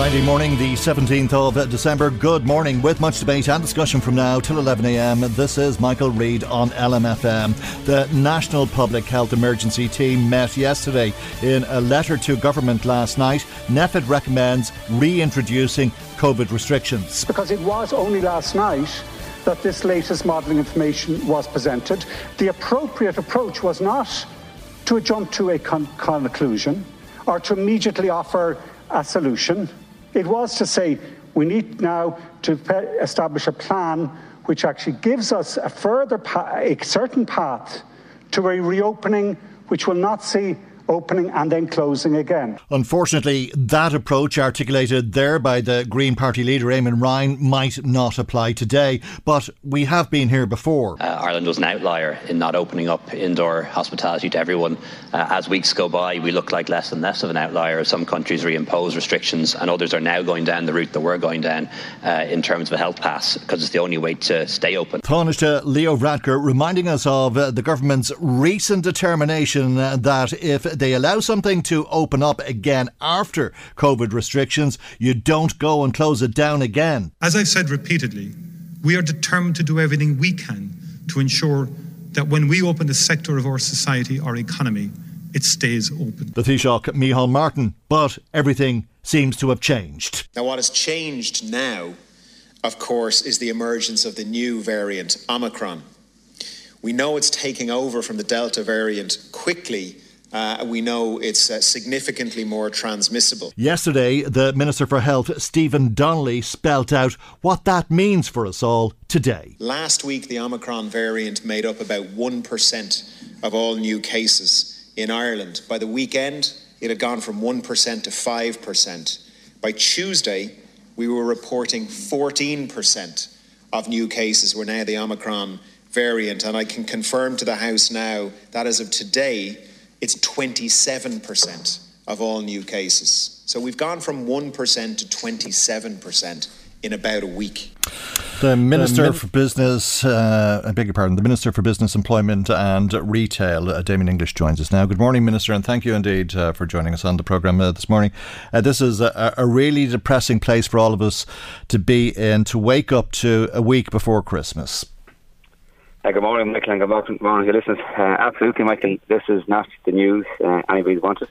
Friday morning, the 17th of December. Good morning, with much debate and discussion from now till 11am. This is Michael Reade on LMFM. The National Public Health Emergency Team met yesterday in a letter to government last night. NPHET recommends reintroducing COVID restrictions. Because it was only last night that this latest modelling information was presented. The appropriate approach was not to jump to a con- conclusion or to immediately offer a solution. It was to say we need now to establish a plan which actually gives us a further, a certain path to a reopening which will not see opening and then closing again. Unfortunately, that approach articulated there by the Green Party leader Eamon Ryan might not apply today, but we have been here before. Uh, Ireland was an outlier in not opening up indoor hospitality to everyone. Uh, as weeks go by, we look like less and less of an outlier. Some countries reimpose restrictions, and others are now going down the route that we're going down uh, in terms of a health pass because it's the only way to stay open. Taoiseach Leo Varadkar reminding us of uh, the government's recent determination uh, that if they allow something to open up again after COVID restrictions, you don't go and close it down again. As I've said repeatedly, we are determined to do everything we can to ensure that when we open a sector of our society, our economy, it stays open. The Taoiseach Micheál Martin, but everything seems to have changed. Now, what has changed now, of course, is the emergence of the new variant, Omicron. We know it's taking over from the Delta variant quickly uh, we know it's uh, significantly more transmissible. Yesterday, the Minister for Health, Stephen Donnelly, spelt out what that means for us all today. Last week, the Omicron variant made up about 1% of all new cases in Ireland. By the weekend, it had gone from 1% to 5%. By Tuesday, we were reporting 14% of new cases were now the Omicron variant. And I can confirm to the House now that as of today, it's 27% of all new cases. So we've gone from 1% to 27% in about a week. The Minister the Min- for Business, uh, I beg your pardon, the Minister for Business, Employment and Retail, uh, Damien English, joins us now. Good morning, Minister, and thank you indeed uh, for joining us on the programme uh, this morning. Uh, this is a, a, really depressing place for all of us to be in, to wake up to a week before Christmas. Uh, good morning, Michael, and good morning, your listeners. Uh, absolutely, Michael, this is not the news uh, anybody's wanted.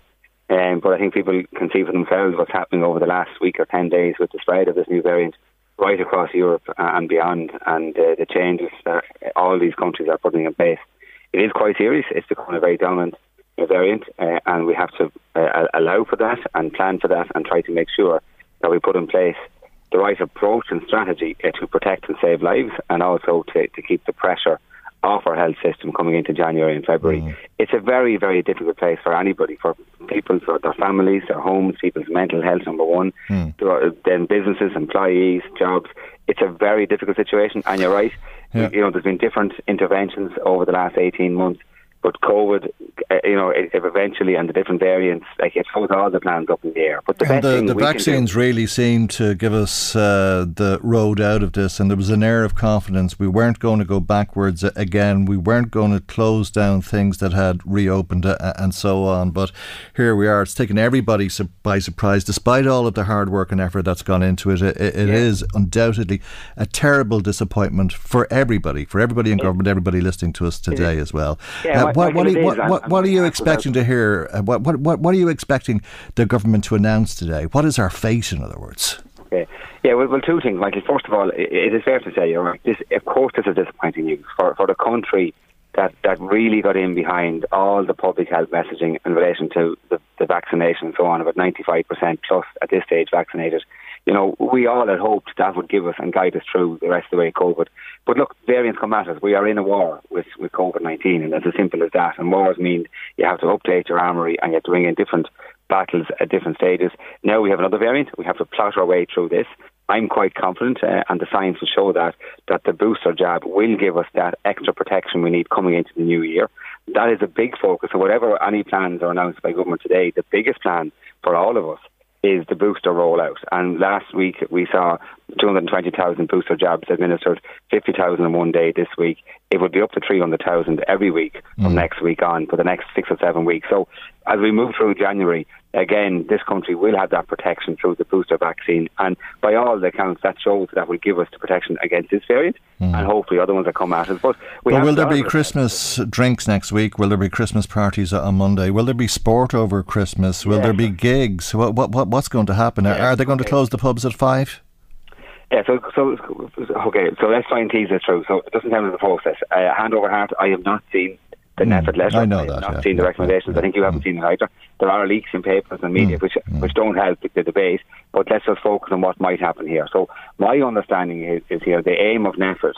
Um, but I think people can see for themselves what's happening over the last week or 10 days with the spread of this new variant right across Europe and beyond, and uh, the changes that all these countries are putting in place. It is quite serious. It's becoming a very dominant variant, uh, and we have to uh, allow for that and plan for that and try to make sure that we put in place the right approach and strategy uh, to protect and save lives and also to, to keep the pressure off our health system coming into January and February. Mm. It's a very, very difficult place for anybody, for people, for their families, their homes, people's mental health, number one, mm. then businesses, employees, jobs. It's a very difficult situation, and you're right. Yeah. You know, there's been different interventions over the last 18 months But COVID, uh, you know, if eventually and the different variants, like it throws all the plans up in the air. But the and the, the vaccines do, really seemed to give us uh, the road out of this, and there was an air of confidence. We weren't going to go backwards again. We weren't going to close down things that had reopened uh, and so on. But here we are. It's taken everybody by surprise, despite all of the hard work and effort that's gone into it. It, it yeah. is undoubtedly a terrible disappointment for everybody, for everybody in government, everybody listening to us today as well. Yeah, uh, what, what, are, what, what, what, are you expecting to hear? Uh, what, what, what are you expecting the government to announce today? What is our fate, in other words? Okay. Yeah, well, well, two things, Michael. First of all, it, it is fair to say, you're right. This, of course, this is disappointing news for, for the country that, that really got in behind all the public health messaging in relation to the, the vaccination and so on, about 95% plus at this stage vaccinated. You know, we all had hoped that would give us and guide us through the rest of the way COVID. But look, variants come at us. We are in a war with, with COVID 19, and it's as simple as that. And wars mean you have to update your armoury and you have to bring in different battles at different stages. Now we have another variant. We have to plot our way through this. I'm quite confident, uh, and the science will show that, that the booster jab will give us that extra protection we need coming into the new year. That is a big focus. So, whatever any plans are announced by government today, the biggest plan for all of us is the booster rollout. And last week we saw 220,000 booster jabs administered, 50,000 in one day this week. It would be up to 300,000 every week from mm. next week on for the next six or seven weeks. So as we move through January, again, this country will have that protection through the booster vaccine. And by all accounts, that shows that will give us the protection against this variant mm. and hopefully other ones that come at us. But well, will there be Christmas drinks next week? Will there be Christmas parties on Monday? Will there be sport over Christmas? Will there be gigs? What, what, what, what's going to happen? Are they going to close the pubs at five? Yeah, so, so okay, so let's try and tease this through. So it doesn't sound like the process. Uh, hand over heart, I have not seen the mm, NPHET letter. I know I that. not yeah, seen the recommendations. Yeah, I think you haven't mm. seen it either. There are leaks in papers and media mm, which which don't help the debate. But let's just focus on what might happen here. So my understanding is, is here the aim of NPHET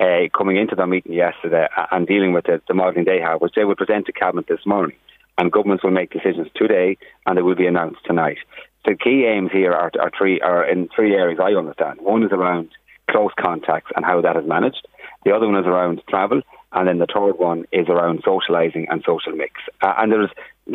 uh, coming into their meeting yesterday and dealing with the, the modelling they have, which they will present to cabinet this morning, and governments will make decisions today, and they will be announced tonight. The key aims here are, are three are in three areas. I understand. One is around close contacts and how that is managed. The other one is around travel, and then the third one is around socialising and social mix. Uh, and there's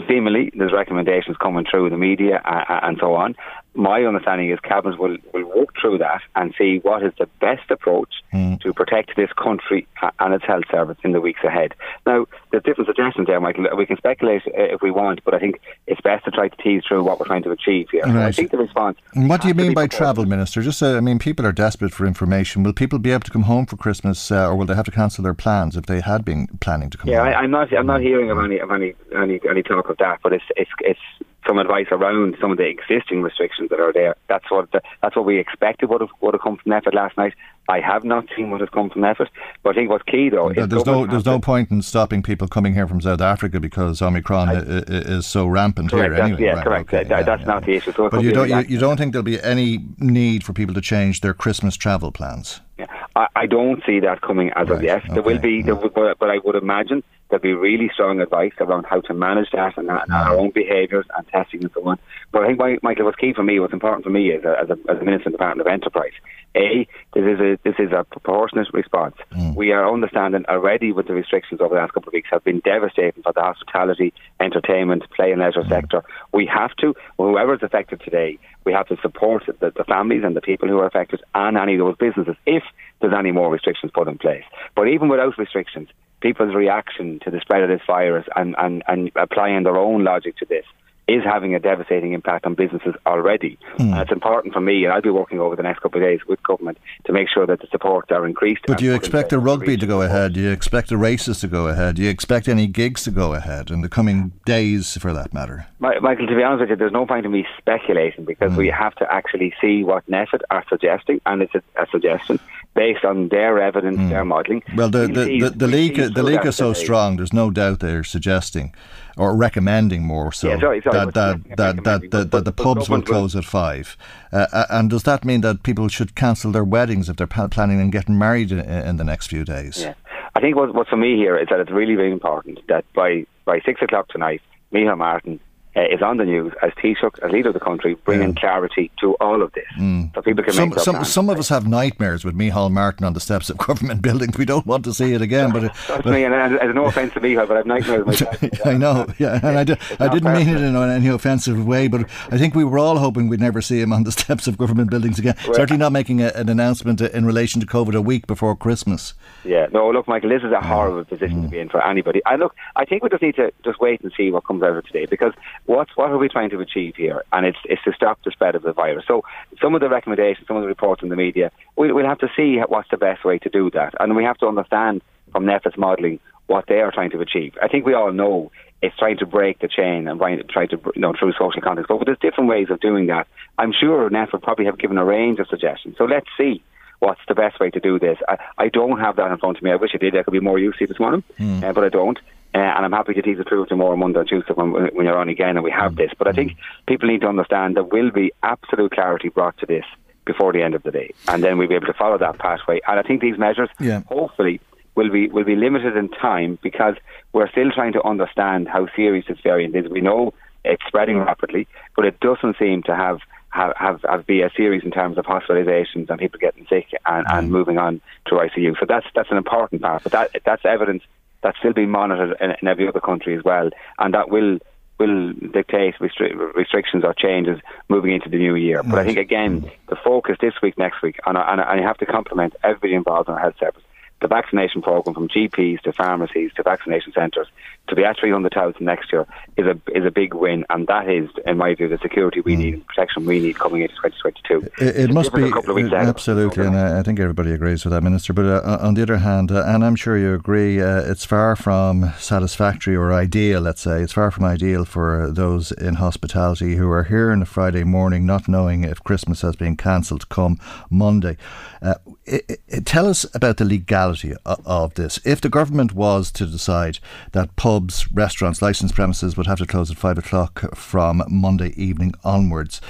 seemingly there's recommendations coming through the media uh, uh, and so on. My understanding is cabinet will, will work through that and see what is the best approach mm. to protect this country and its health service in the weeks ahead. Now, there's different suggestions there, Michael. We can speculate uh, if we want, but I think it's best to try to tease through what we're trying to achieve here. Right. I think the response. And what do you mean by travel, Minister? Just, uh, I mean, people are desperate for information. Will people be able to come home for Christmas, uh, or will they have to cancel their plans if they had been planning to come? Yeah, home? I, am not. I'm not hearing of any of any any any talk of that, but it's it's it's some advice around some of the existing restrictions that are there. That's what the, that's what we expected would have would have come from NPHET last night. I have not seen what has come from NPHET, but I think what's key though there's no there's no point in stopping people coming here from South Africa because Omicron I, is so rampant correct, here. Anyway, yeah, right, correct. Okay, that, yeah, that's yeah, not yeah. the issue. So but you don't you, you, don't think there'll be any need for people to change their Christmas travel plans? Yeah, I, I don't see that coming as right, of yet. There okay, will be, there will, but I would imagine there'll be really strong advice around how to manage that and, and our own behaviours and testing and so on. But I think, Michael, what's key for me, what's important for me as a, as a, as a Minister in the Department of Enterprise, A, this is a, this is a proportionate response. Mm. We are understanding already with the restrictions over the last couple of weeks have been devastating for the hospitality, entertainment, play and leisure mm. sector. We have to, whoever is affected today, we have to support the, the families and the people who are affected and any of those businesses if there's any more restrictions put in place. But even without restrictions, people's reaction to the spread of this virus and, and, and applying their own logic to this is having a devastating impact on businesses already. Mm. And it's important for me, and I'll be working over the next couple of days with government to make sure that the supports are increased. But do you expect the rugby to go ahead? Do you expect the races to go ahead? Do you expect any gigs to go ahead in the coming days, for that matter? Michael, to be honest with you, there's no point in me speculating because mm. we have to actually see what NPHET are suggesting, and it's a, a suggestion based on their evidence, mm. their modelling. Well, the, the, the, the, league, the league is so strong, there's no doubt they're suggesting or recommending more so yeah, sorry, sorry, that, that, that, that, that, that the pubs will close at five. Uh, uh, and does that mean that people should cancel their weddings if they're planning on getting married in, in the next few days? Yeah. I think what, what's for me here is that it's really, really important that by, by six o'clock tonight, Micheál Martin uh, is on the news as Taoiseach, as leader of the country, bringing yeah. clarity to all of this, mm. so people can some, make some, some of us have nightmares with Micheál Martin on the steps of government buildings. We don't want to see it again. But, but me, and, and, no offence to Micheál, but I've nightmares myself. I know, yeah, and I, I didn't mean it in any offensive way, but I think we were all hoping we'd never see him on the steps of government buildings again. Well, Certainly not making a, an announcement in relation to COVID a week before Christmas. Yeah, no, look, Michael, this is a horrible position mm. to be in for anybody. And look, I think we just need to just wait and see what comes out of today because what's what are we trying to achieve here? And it's it's to stop the spread of the virus. So some of the recommendations, some of the reports in the media, we'll, we'll have to see what's the best way to do that, and we have to understand from NPHET's modelling what they are trying to achieve. I think we all know it's trying to break the chain and try to, you know, through social context. But there's different ways of doing that. I'm sure NPHET would probably have given a range of suggestions. So let's see what's the best way to do this. I, I don't have that in front of me. I wish I did. I could be more useful this morning, mm. uh, but I don't. Uh, and I'm happy to tease it through tomorrow, Monday, and Tuesday when, when you're on again and we have this. But I think people need to understand there will be absolute clarity brought to this before the end of the day, and then we'll be able to follow that pathway. And I think these measures, yeah. hopefully, will be will be limited in time because we're still trying to understand how serious this variant is. We know it's spreading rapidly, but it doesn't seem to have have, have, have be a series in terms of hospitalizations and people getting sick and, and mm. moving on to ICU. So that's that's an important part. But that that's evidence that's still being monitored in, in every other country as well, and that will will dictate restri- restrictions or changes moving into the new year. But I think again, the focus this week, next week, and, and, and I have to compliment everybody involved in our health service the vaccination program from GPs to pharmacies to vaccination centres to be at 300,000 next year is a is a big win, and that is, in my view, the security we mm. need and protection we need coming into 2022. It, it must be absolutely, and I think everybody agrees with that, Minister. But uh, on the other hand, uh, and I'm sure you agree, uh, it's far from satisfactory or ideal. Let's say it's far from ideal for those in hospitality who are here on a Friday morning, not knowing if Christmas has been cancelled come Monday. Uh, it, it, tell us about the legality of, of this. If the government was to decide that pubs, restaurants, licensed premises would have to close at five o'clock from Monday evening onwards,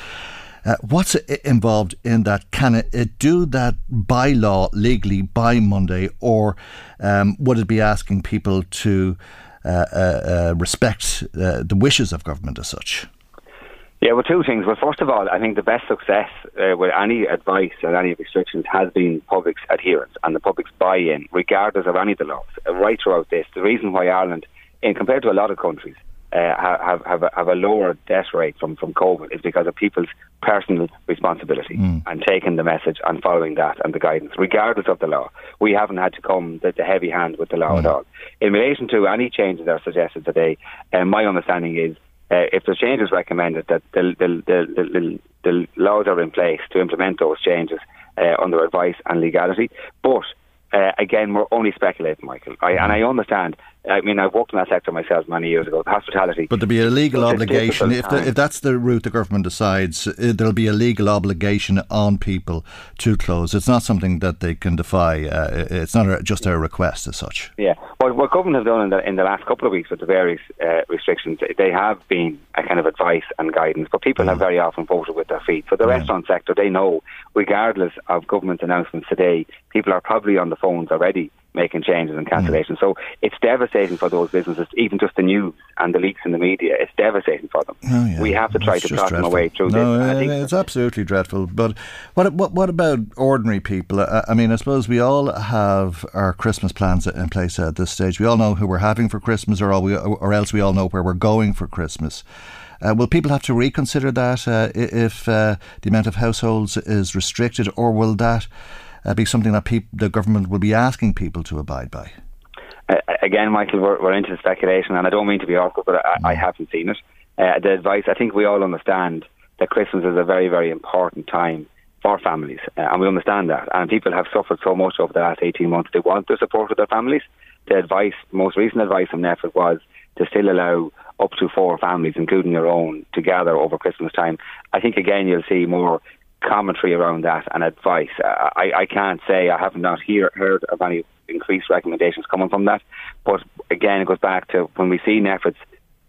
uh, what's involved in that? Can it, it, do that by law legally by Monday, or um, would it be asking people to uh, uh, uh respect uh, the wishes of government as such? Yeah, well, two things. Well, first of all, I think the best success uh, with any advice and any restrictions has been public's adherence and the public's buy-in, regardless of any of the laws. Uh, right throughout this, the reason why Ireland, in compared to a lot of countries, uh, have have a, have a lower death rate from from COVID is because of people's personal responsibility mm. and taking the message and following that and the guidance, regardless of the law. We haven't had to come the, the heavy hand with the law mm. at all. In relation to any changes that are suggested today, uh, my understanding is uh, if the changes recommended, that the, the, the, the, laws are in place to implement those changes uh, under advice and legality. But uh, again, we're only speculating, Michael. I, and I understand I mean, I've worked in that sector myself many years ago, hospitality. But there'll be a legal obligation if the, if that's the route the government decides. Uh, there'll be a legal obligation on people to close. It's not something that they can defy. Uh, it's not a, just a request as such. Yeah. Well, what government have done in the in the last couple of weeks with the various uh, restrictions, they have been a kind of advice and guidance. But people have very often voted with their feet. For the yeah. restaurant sector, they know, regardless of government announcements today, people are probably on the phones already making changes and cancellations. Mm. So it's devastating for those businesses, even just the news and the leaks in the media. It's devastating for them. Oh, yeah. We have to try it's to plot them away through no, this. Uh, it's absolutely dreadful. But what, what what about ordinary people? I, I, mean, I suppose we all have our Christmas plans in place at this stage. We all know who we're having for Christmas, or, all we, or else we all know where we're going for Christmas. Uh, will people have to reconsider that uh, if uh, the amount of households is restricted, or will that uh, be something that peop- the government will be asking people to abide by? Uh, again, Michael, we're, we're, into speculation, and I don't mean to be awkward, but I, I haven't seen it. Uh, the advice, I think we all understand that Christmas is a very, very important time for families, uh, and we understand that. And people have suffered so much over the last 18 months. They want the support of their families. The advice, most recent advice from NPHET was to still allow up to four families, including your own, to gather over Christmas time. I think again you'll see more commentary around that and advice. Uh, I, I can't say I have not hear, heard of any increased recommendations coming from that. But again, it goes back to when we see NPHET's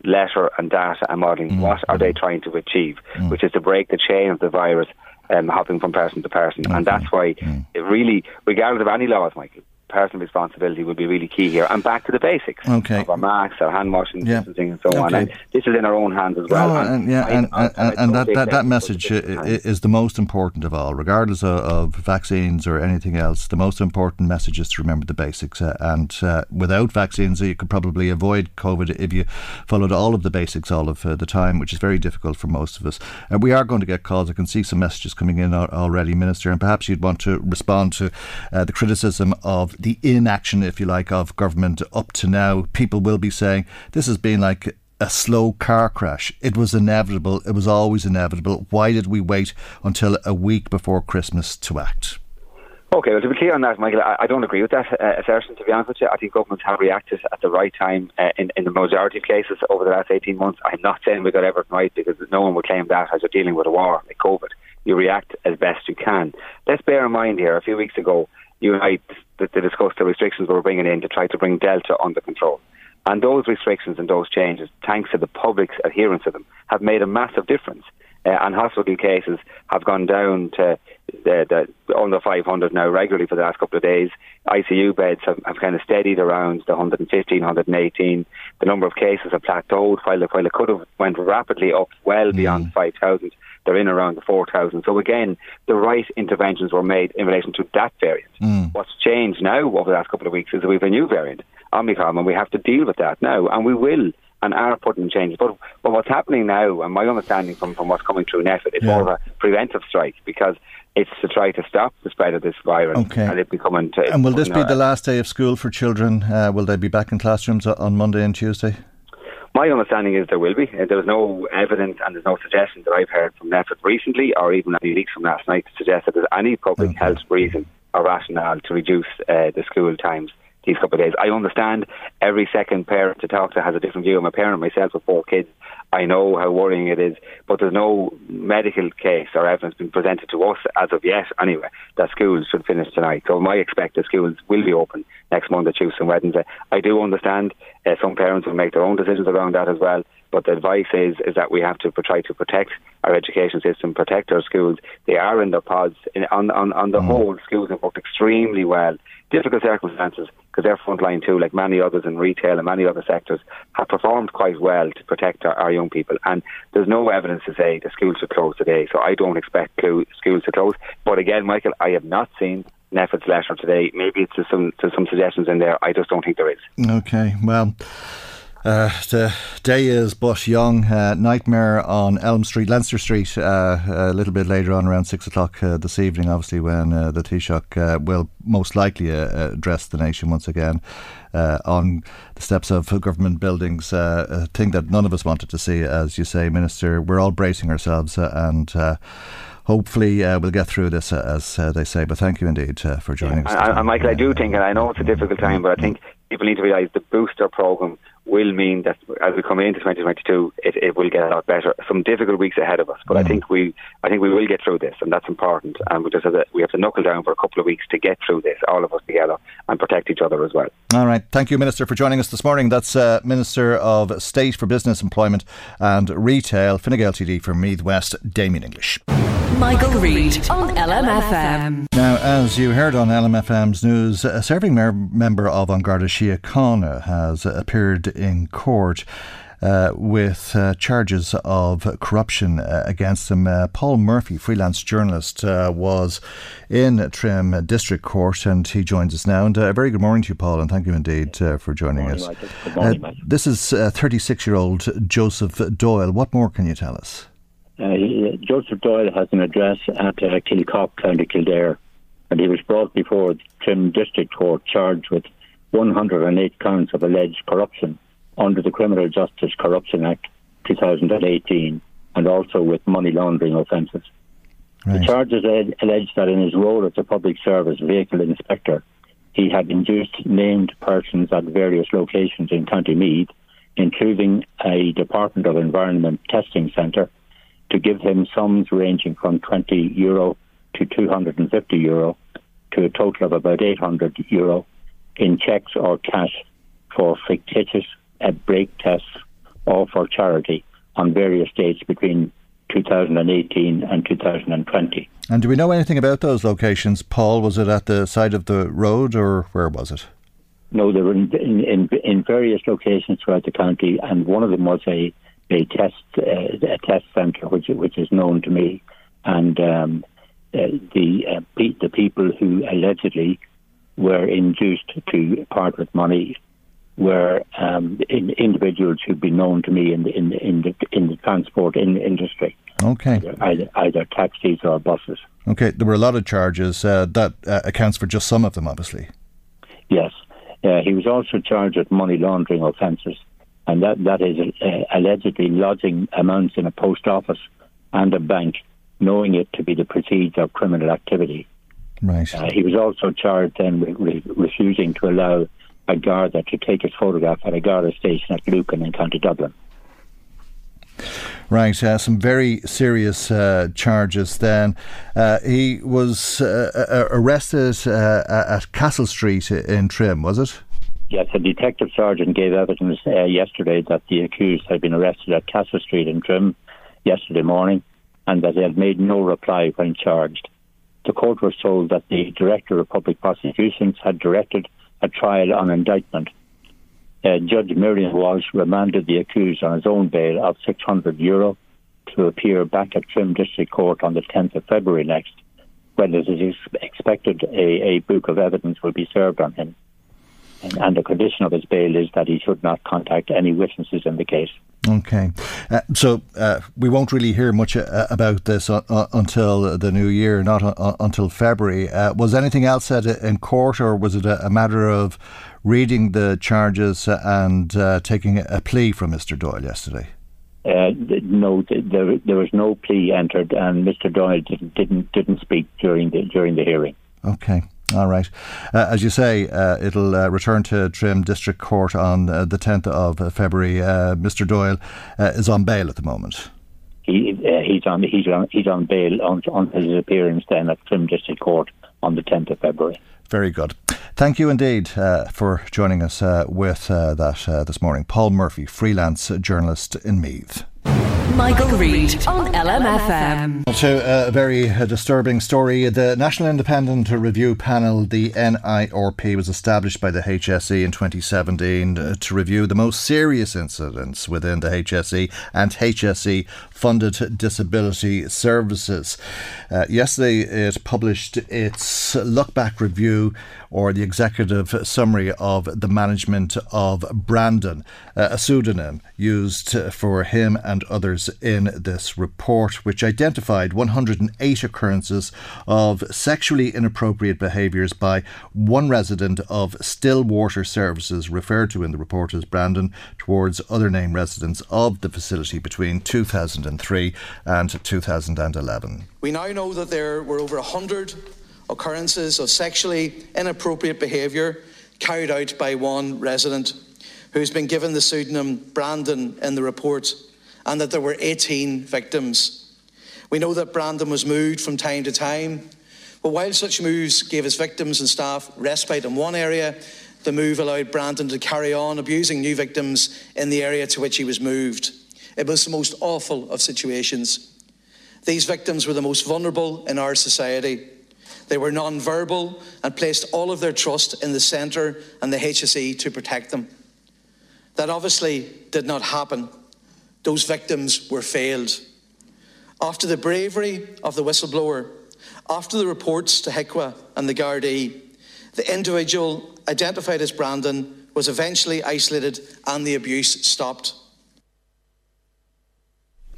letter and data and modelling, mm. what are they trying to achieve? Mm. Which is to break the chain of the virus um, hopping from person to person. And that's why mm. it really, regardless of any laws, Michael, personal responsibility will be really key here. And back to the basics okay. of our masks, our hand washing, yeah. distancing, and so okay. on. And this is in our own hands as well. Oh, and, and, yeah, and, and, and, and that, that, that message is the most important of all, regardless of, of, vaccines or anything else. The most important message is to remember the basics. Uh, and uh, without vaccines, you could probably avoid COVID if you followed all of the basics all of uh, the time, which is very difficult for most of us. And we are going to get calls. I can see some messages coming in already, Minister, and perhaps you'd want to respond to uh, the criticism of the inaction, if you like, of government up to now. People will be saying this has been like a slow car crash. It was inevitable. It was always inevitable. Why did we wait until a week before Christmas to act? Okay, well, to be clear on that, Michael, I, I don't agree with that uh, assertion, to be honest with you. I think governments have reacted at the right time uh, in, in the majority of cases over the last 18 months. I'm not saying we got everything right because no one would claim that as you're dealing with a war like COVID. You react as best you can. Let's bear in mind here, a few weeks ago, I to, to discuss the restrictions we were bringing in to try to bring Delta under control. And those restrictions and those changes, thanks to the public's adherence to them, have made a massive difference uh, and hospital cases have gone down to the, the, under 500 now regularly for the last couple of days. ICU beds have, have kind of steadied around the 115, 118. The number of cases have plateaued while, while it could have went rapidly up well mm. beyond 5,000. They're in around the 4,000. So again, the right interventions were made in relation to that variant. Mm. What's changed now over the last couple of weeks is that we have a new variant, Omicron, and we have to deal with that now, and we will and are putting changes. But, but what's happening now, and my understanding from, from what's coming through NPHET, it's yeah. more of a preventive strike because it's to try to stop the spread of this virus okay. and it becoming. To, and will this be the last day of school for children? Uh, will they be back in classrooms on Monday and Tuesday? My understanding is there will be. Uh, there's no evidence and there's no suggestion that I've heard from NPHET recently or even any leaks from last night to suggest that there's any public okay. health reason or rationale to reduce uh, the school times these couple of days. I understand every second parent to talk to has a different view. I'm a parent myself with four kids. I know how worrying it is, but there's no medical case or evidence been presented to us as of yet, anyway, that schools should finish tonight. So I expect that schools will be open next Monday, Tuesday, and Wednesday. I do understand uh, some parents will make their own decisions around that as well. But the advice is is that we have to try to protect our education system, protect our schools. They are in their pods. In, on on on the mm. whole, schools have worked extremely well. Difficult circumstances because they're frontline too, like many others in retail and many other sectors, have performed quite well to protect our, our young people. And there's no evidence to say the schools should close today, so I don't expect schools to close. But again, Michael, I have not seen NPHET's letter today. Maybe it's just some some suggestions in there. I just don't think there is. Okay, well. Uh, the day is but young. Uh, nightmare on Elm Street, Leinster Street, uh, a little bit later on, around six o'clock uh, this evening, obviously, when uh, the Taoiseach uh, will most likely address the nation once again on the steps of government buildings. a thing that none of us wanted to see, as you say, Minister. We're all bracing ourselves and hopefully uh, we'll get through this, uh, as uh, they say. But thank you indeed for joining yeah. us. And, Michael, I do think, and I know it's a difficult time, but I think people need to realise the booster programme will mean that as we come into 2022, it, it will get a lot better. Some difficult weeks ahead of us, but mm. I think we, I think we will get through this, and that's important. And we just have to, we have to knuckle down for a couple of weeks to get through this, all of us together, and protect each other as well. All right, thank you, Minister, for joining us this morning. That's uh, Minister of State for Business, Employment and Retail, Fine Gael TD for Meath West, Damien English. Michael Reade on LMFM. Now, as you heard on LMFM's news, a serving mer- member of An Shia Síochána has appeared in court. Uh, with uh, charges of corruption uh, against him. Uh, Paul Murphy, freelance journalist, uh, was in Trim District Court and he joins us now. And uh, a very good morning to you, Paul, and thank you indeed for joining morning, us. Good morning, this is 36 year old Joseph Doyle. What more can you tell us? Uh, Joseph Doyle has an address at uh, Kilcock, County Kildare, and he was brought before the Trim District Court charged with 108 counts of alleged corruption under the Criminal Justice Corruption Act 2018 and also with money laundering offences. Right. The charges allege that in his role as a public service vehicle inspector, he had induced named persons at various locations in County Meath, including a Department of Environment testing centre, to give him sums ranging from 20 euro to 250 euro to a total of about 800 euro in checks or cash for fictitious uh, brake tests or for charity on various dates between 2018 and 2020. And do we know anything about those locations, Paul? Was it at the side of the road or where was it? No, they were in, in, in various locations throughout the county, and one of them was a a test uh, a test centre, which which is known to me, and um, uh, the uh, pe- the people who allegedly were induced to part with money were um, in, individuals who'd been known to me in the in the in the, in the transport in the industry. Okay. Either, either taxis or buses. Okay, there were a lot of charges. Uh, that uh, accounts for just some of them, obviously. Yes. Uh, he was also charged with money laundering offences, and that, that is uh, allegedly lodging amounts in a post office and a bank, knowing it to be the proceeds of criminal activity. Right. Uh, he was also charged then with re- refusing to allow a Garda to take his photograph at a Garda station at Lucan in County Dublin. Right, uh, some very serious uh, charges then. Uh, he was uh, arrested uh, at Castle Street in Trim, was it? Yes, a detective sergeant gave evidence yesterday that the accused had been arrested at Castle Street in Trim yesterday morning and that he had made no reply when charged. The court was told that the Director of Public Prosecutions had directed a trial on indictment uh, Judge Miriam Walsh remanded the accused on his own bail of 600 euro to appear back at Trim District Court on the 10th of February next, when it is expected a, a book of evidence will be served on him. And, the condition of his bail is that he should not contact any witnesses in the case. Okay, uh, so uh, we won't really hear much uh, about this uh, uh, until the new year, not uh, until February. was anything else said in court, or was it a, a matter of reading the charges and taking a plea from Mr. Doyle yesterday? no, there, there was no plea entered, and Mr. Doyle didn't didn't, didn't speak during the during the hearing. Okay. All right. Uh, as you say, uh, it'll uh, return to Trim District Court on uh, the 10th of February. Uh, Mr. Doyle uh, is on bail at the moment. He, he's on he's on he's on bail on, on his appearance then at Trim District Court on the 10th of February. Very good. Thank you indeed for joining us with that this morning. Paul Murphy, freelance journalist in Meath. Michael, Reade on LMFM. To a very uh, disturbing story. The National Independent Review Panel, the NIRP, was established by the HSE in 2017 uh, to review the most serious incidents within the HSE and HSE funded disability services. Uh, yesterday, it published its look back review or the executive summary of the management of Brandon, uh, a pseudonym used for him and others in this report, which identified 108 occurrences of sexually inappropriate behaviours by one resident of Stillwater Services, referred to in the report as Brandon, towards other named residents of the facility between 2003 and 2011. We now know that there were over 100 occurrences of sexually inappropriate behaviour carried out by one resident who's been given the pseudonym Brandon in the report, and that there were 18 victims. We know that Brandon was moved from time to time, but while such moves gave his victims and staff respite in one area, the move allowed Brandon to carry on abusing new victims in the area to which he was moved. It was the most awful of situations. These victims were the most vulnerable in our society. They were non-verbal and placed all of their trust in the centre and the HSE to protect them. That obviously did not happen. Those victims were failed. After the bravery of the whistleblower, after the reports to HIQA and the Gardaí, the individual identified as Brandon was eventually isolated and the abuse stopped.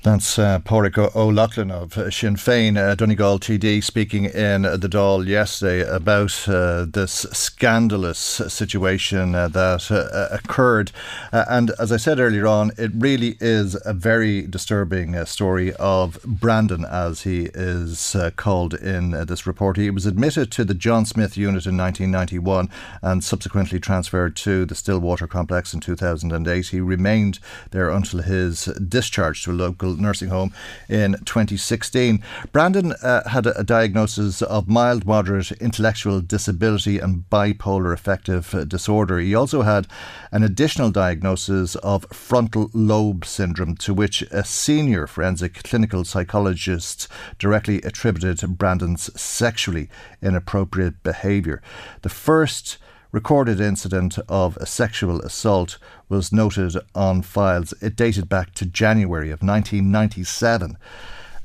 That's uh, Pádraig O'Loughlin of Sinn Féin, uh, Donegal TD, speaking in the Dáil yesterday about uh, this scandalous situation uh, that uh, occurred. Uh, and as I said earlier on, it really is a very disturbing story of Brandon, as he is called in this report. He was admitted to the John Smith unit in 1991 and subsequently transferred to the Stillwater complex in 2008. He remained there until his discharge to a local Nursing Home in 2016. Brandon uh, had a, a, diagnosis of mild moderate intellectual disability and bipolar affective uh, disorder. He also had an additional diagnosis of frontal lobe syndrome, to which a senior forensic clinical psychologist directly attributed Brandon's sexually inappropriate behaviour. The first recorded incident of a sexual assault was noted on files. It dated back to January of 1997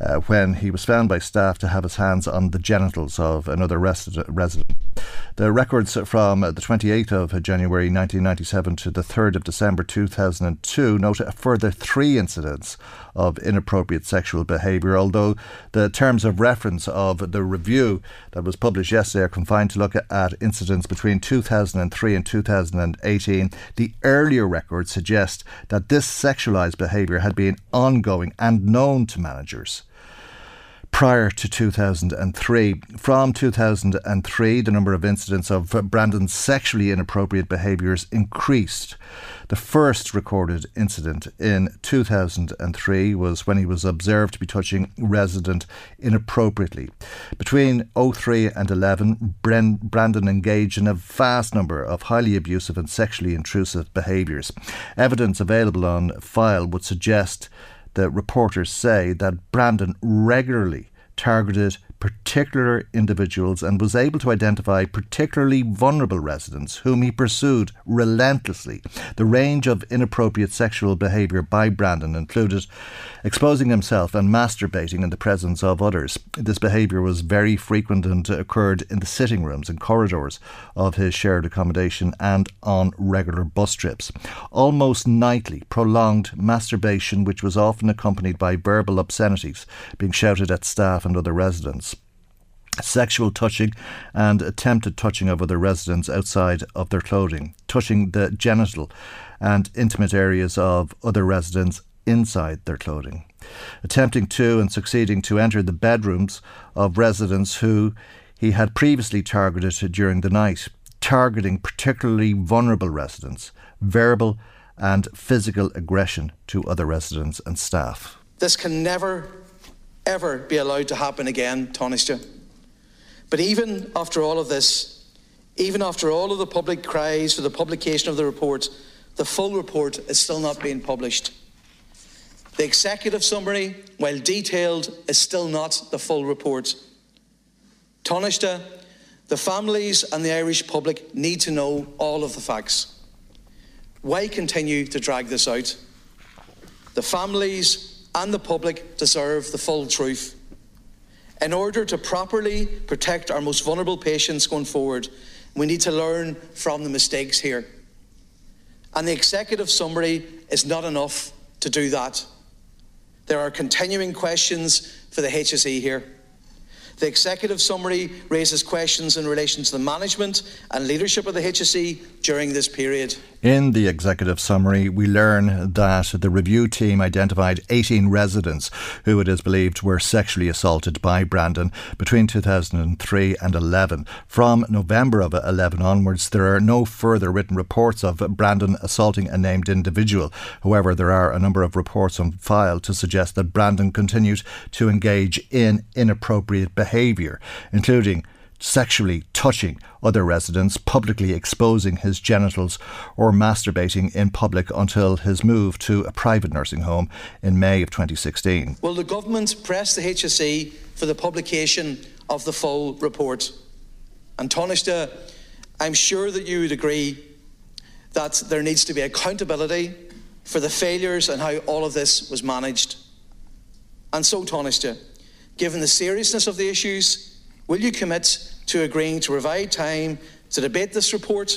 uh, when he was found by staff to have his hands on the genitals of another resident. The records from the 28th of January 1997 to the 3rd of December 2002 note a further three incidents of inappropriate sexual behaviour, although the terms of reference of the review that was published yesterday are confined to look at incidents between 2003 and 2018. The earlier records suggest that this sexualised behaviour had been ongoing and known to managers prior to 2003. From 2003, the number of incidents of Brandon's sexually inappropriate behaviours increased. The first recorded incident in 2003 was when he was observed to be touching resident inappropriately. Between 03 and 11, Brandon engaged in a vast number of highly abusive and sexually intrusive behaviours. Evidence available on file would suggest the reporters say that Brandon regularly targeted particular individuals and was able to identify particularly vulnerable residents whom he pursued relentlessly. The range of inappropriate sexual behaviour by Brandon included exposing himself and masturbating in the presence of others. This behaviour was very frequent and occurred in the sitting rooms and corridors of his shared accommodation and on regular bus trips. Almost nightly, prolonged masturbation, which was often accompanied by verbal obscenities being shouted at staff and other residents sexual touching and attempted touching of other residents outside of their clothing, touching the genital and intimate areas of other residents inside their clothing, attempting to and succeeding to enter the bedrooms of residents who he had previously targeted during the night, targeting particularly vulnerable residents, verbal and physical aggression to other residents and staff. This can never, ever be allowed to happen again, Taoiseach. But even after all of this, even after all of the public cries for the publication of the report, the full report is still not being published. The executive summary, while detailed, is still not the full report. Taoiseach, the families and the Irish public need to know all of the facts. Why continue to drag this out? The families and the public deserve the full truth. In order to properly protect our most vulnerable patients going forward, we need to learn from the mistakes here. And the executive summary is not enough to do that. There are continuing questions for the HSE here. The executive summary raises questions in relation to the management and leadership of the HSE during this period. In the executive summary, we learn that the review team identified 18 residents who it is believed were sexually assaulted by Brandon between 2003 and 11. From November of 11 onwards, there are no further written reports of Brandon assaulting a named individual. However, there are a number of reports on file to suggest that Brandon continued to engage in inappropriate behaviour, including sexually touching other residents, publicly exposing his genitals, or masturbating in public until his move to a private nursing home in May of 2016. Will the government press the HSE for the publication of the full report? And Taoiseach, I'm sure that you would agree that there needs to be accountability for the failures and how all of this was managed. And so, Taoiseach, given the seriousness of the issues, Will you commit to agreeing to provide time to debate this report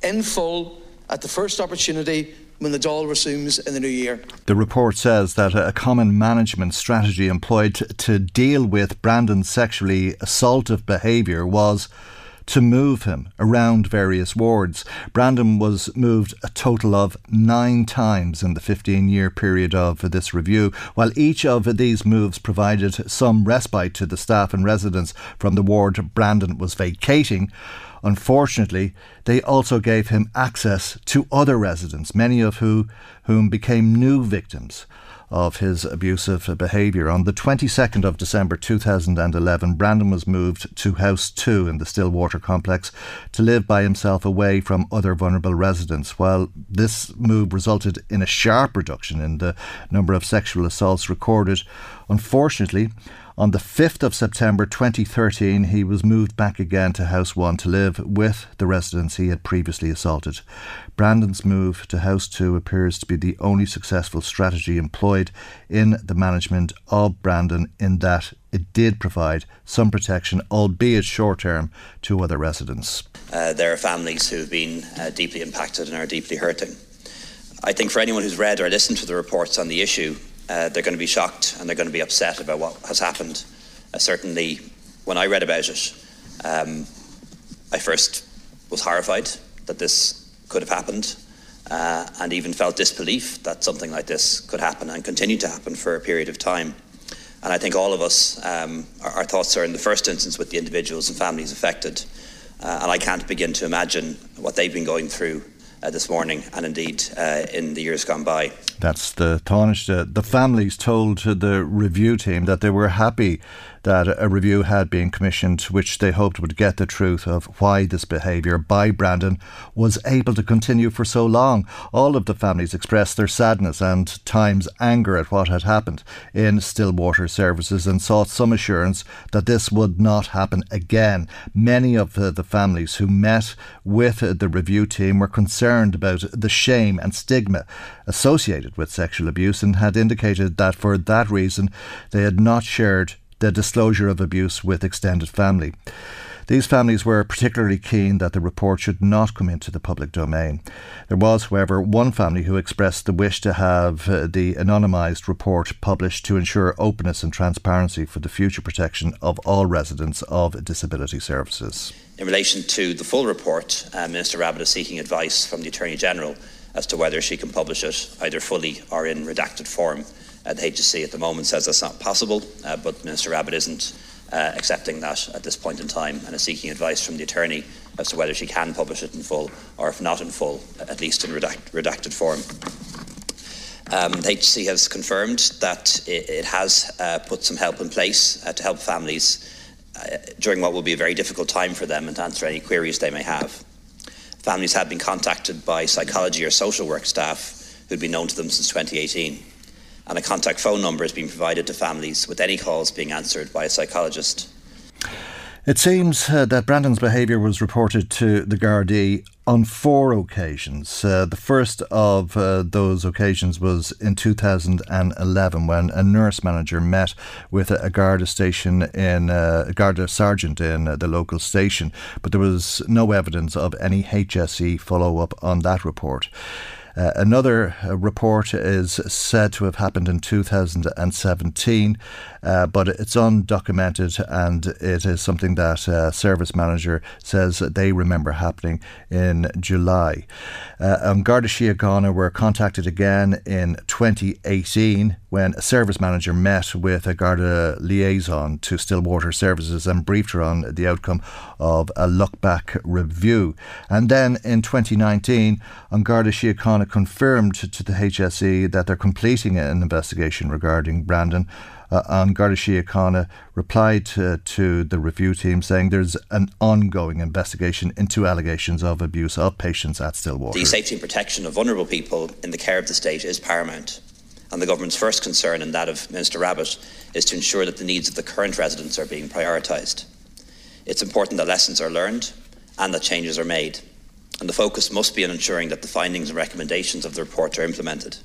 in full at the first opportunity when the Dáil resumes in the new year. The report says that a common management strategy employed to deal with Brandon's sexually assaultive behaviour was to move him around various wards. Brandon was moved a total of nine times in the 15 year period of this review, while each of these moves provided some respite to the staff and residents from the ward Brandon was vacating. Unfortunately, they also gave him access to other residents, many of who, whom became new victims of his abusive behaviour. On the 22nd of December 2011, Brandon was moved to House 2 in the Stillwater complex to live by himself away from other vulnerable residents. While this move resulted in a sharp reduction in the number of sexual assaults recorded, unfortunately, on the 5th of September 2013, he was moved back again to House 1 to live with the residents he had previously assaulted. Brandon's move to House 2 appears to be the only successful strategy employed in the management of Brandon, in that it did provide some protection, albeit short term, to other residents. Uh, there are families who have been uh, deeply impacted and are deeply hurting. I think for anyone who's read or listened to the reports on the issue, uh, they're going to be shocked and they're going to be upset about what has happened. Uh, certainly, when I read about it, um, I first was horrified that this could have happened uh, and even felt disbelief that something like this could happen and continue to happen for a period of time. And I think all of us, um, our, our, thoughts are in the first instance with the individuals and families affected. Uh, and I can't begin to imagine what they've been going through uh, this morning and indeed uh, in the years gone by. That's the Taoiseach. The families told the review team that they were happy that a review had been commissioned, which they hoped would get the truth of why this behaviour by Brandon was able to continue for so long. All of the families expressed their sadness and times anger at what had happened in Stillwater services and sought some assurance that this would not happen again. Many of the, families who met with the review team were concerned about the shame and stigma associated with sexual abuse and had indicated that for that reason they had not shared the disclosure of abuse with extended family. These families were particularly keen that the report should not come into the public domain. There was, however, one family who expressed the wish to have uh, the anonymised report published to ensure openness and transparency for the future protection of all residents of disability services. In relation to the full report, uh, Minister Rabbitte is seeking advice from the Attorney General as to whether she can publish it either fully or in redacted form. The HSE at the moment says that's not possible, uh, but Minister Rabbitte isn't uh, accepting that at this point in time and is seeking advice from the attorney as to whether she can publish it in full or, if not in full, at least in redact- redacted form. Um, the HSE has confirmed that it, it has uh, put some help in place uh, to help families uh, during what will be a very difficult time for them and to answer any queries they may have. Families have been contacted by psychology or social work staff who'd been known to them since 2018 and a contact phone number has been provided to families with any calls being answered by a psychologist. It seems uh, that Brandon's behaviour was reported to the Gardaí on four occasions. Uh, the first of uh, those occasions was in 2011 when a nurse manager met with a, a Garda station in uh, a Garda sergeant in uh, the local station, but there was no evidence of any HSE follow up on that report. Uh, another uh, report is said to have happened in 2017, uh, but it's undocumented and it is something that uh, service manager says they remember happening in July. Uh, um, Garda Síochána were contacted again in 2018 when a service manager met with a Garda liaison to Stillwater Services and briefed her on the outcome of a look back review. And then in 2019, An Garda Síochána confirmed to the HSE that they're completing an investigation regarding Brandon. Uh, An Garda replied to, to, the review team saying there's an ongoing investigation into allegations of abuse of patients at Stillwater. The safety and protection of vulnerable people in the care of the state is paramount. And the government's first concern, and that of Minister Rabbitte, is to ensure that the needs of the current residents are being prioritised. It's important that lessons are learned and that changes are made and the focus must be on ensuring that the findings and recommendations of the report are implemented.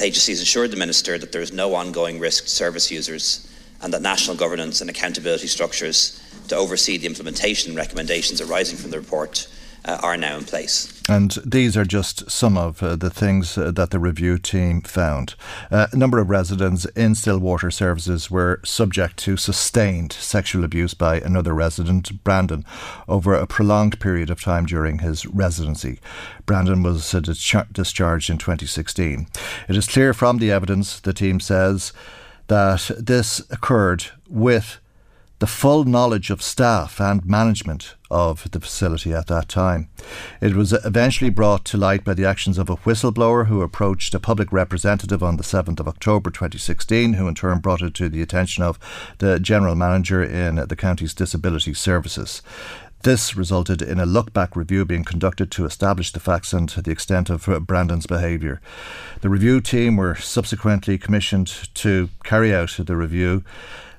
The agency has assured the Minister that there is no ongoing risk to service users and that national governance and accountability structures to oversee the implementation recommendations arising from the report uh, are now in place. And these are just some of uh, the things uh, that the review team found. Uh, a number of residents in Stillwater services were subject to sustained sexual abuse by another resident, Brandon, over a prolonged period of time during his residency. Brandon was uh, discharged in 2016. It is clear from the evidence, the team says, that this occurred with the full knowledge of staff and management of the facility at that time. It was eventually brought to light by the actions of a whistleblower who approached a public representative on the 7th of October 2016, who in turn brought it to the attention of the general manager in the county's disability services. This resulted in a look back review being conducted to establish the facts and the extent of Brandon's behaviour. The review team were subsequently commissioned to carry out the review.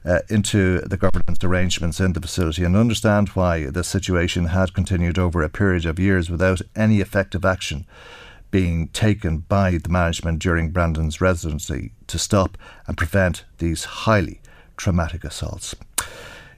Uh, into the governance arrangements in the facility and understand why the situation had continued over a period of years without any effective action being taken by the management during Brandon's residency to stop and prevent these highly traumatic assaults.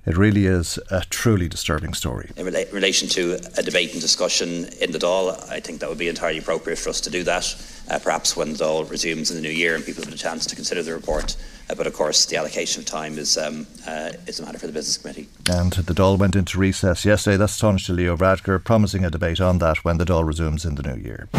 It really is a truly disturbing story. In rela- relation to a debate and discussion in the Dáil, I think that would be entirely appropriate for us to do that, uh, perhaps when the Dáil resumes in the new year and people have a chance to consider the report. Uh, but of course, the allocation of time is um, uh, is a matter for the business committee. And the Dáil went into recess yesterday. That's Tánaiste Leo Varadkar promising a debate on that when the Dáil resumes in the new year.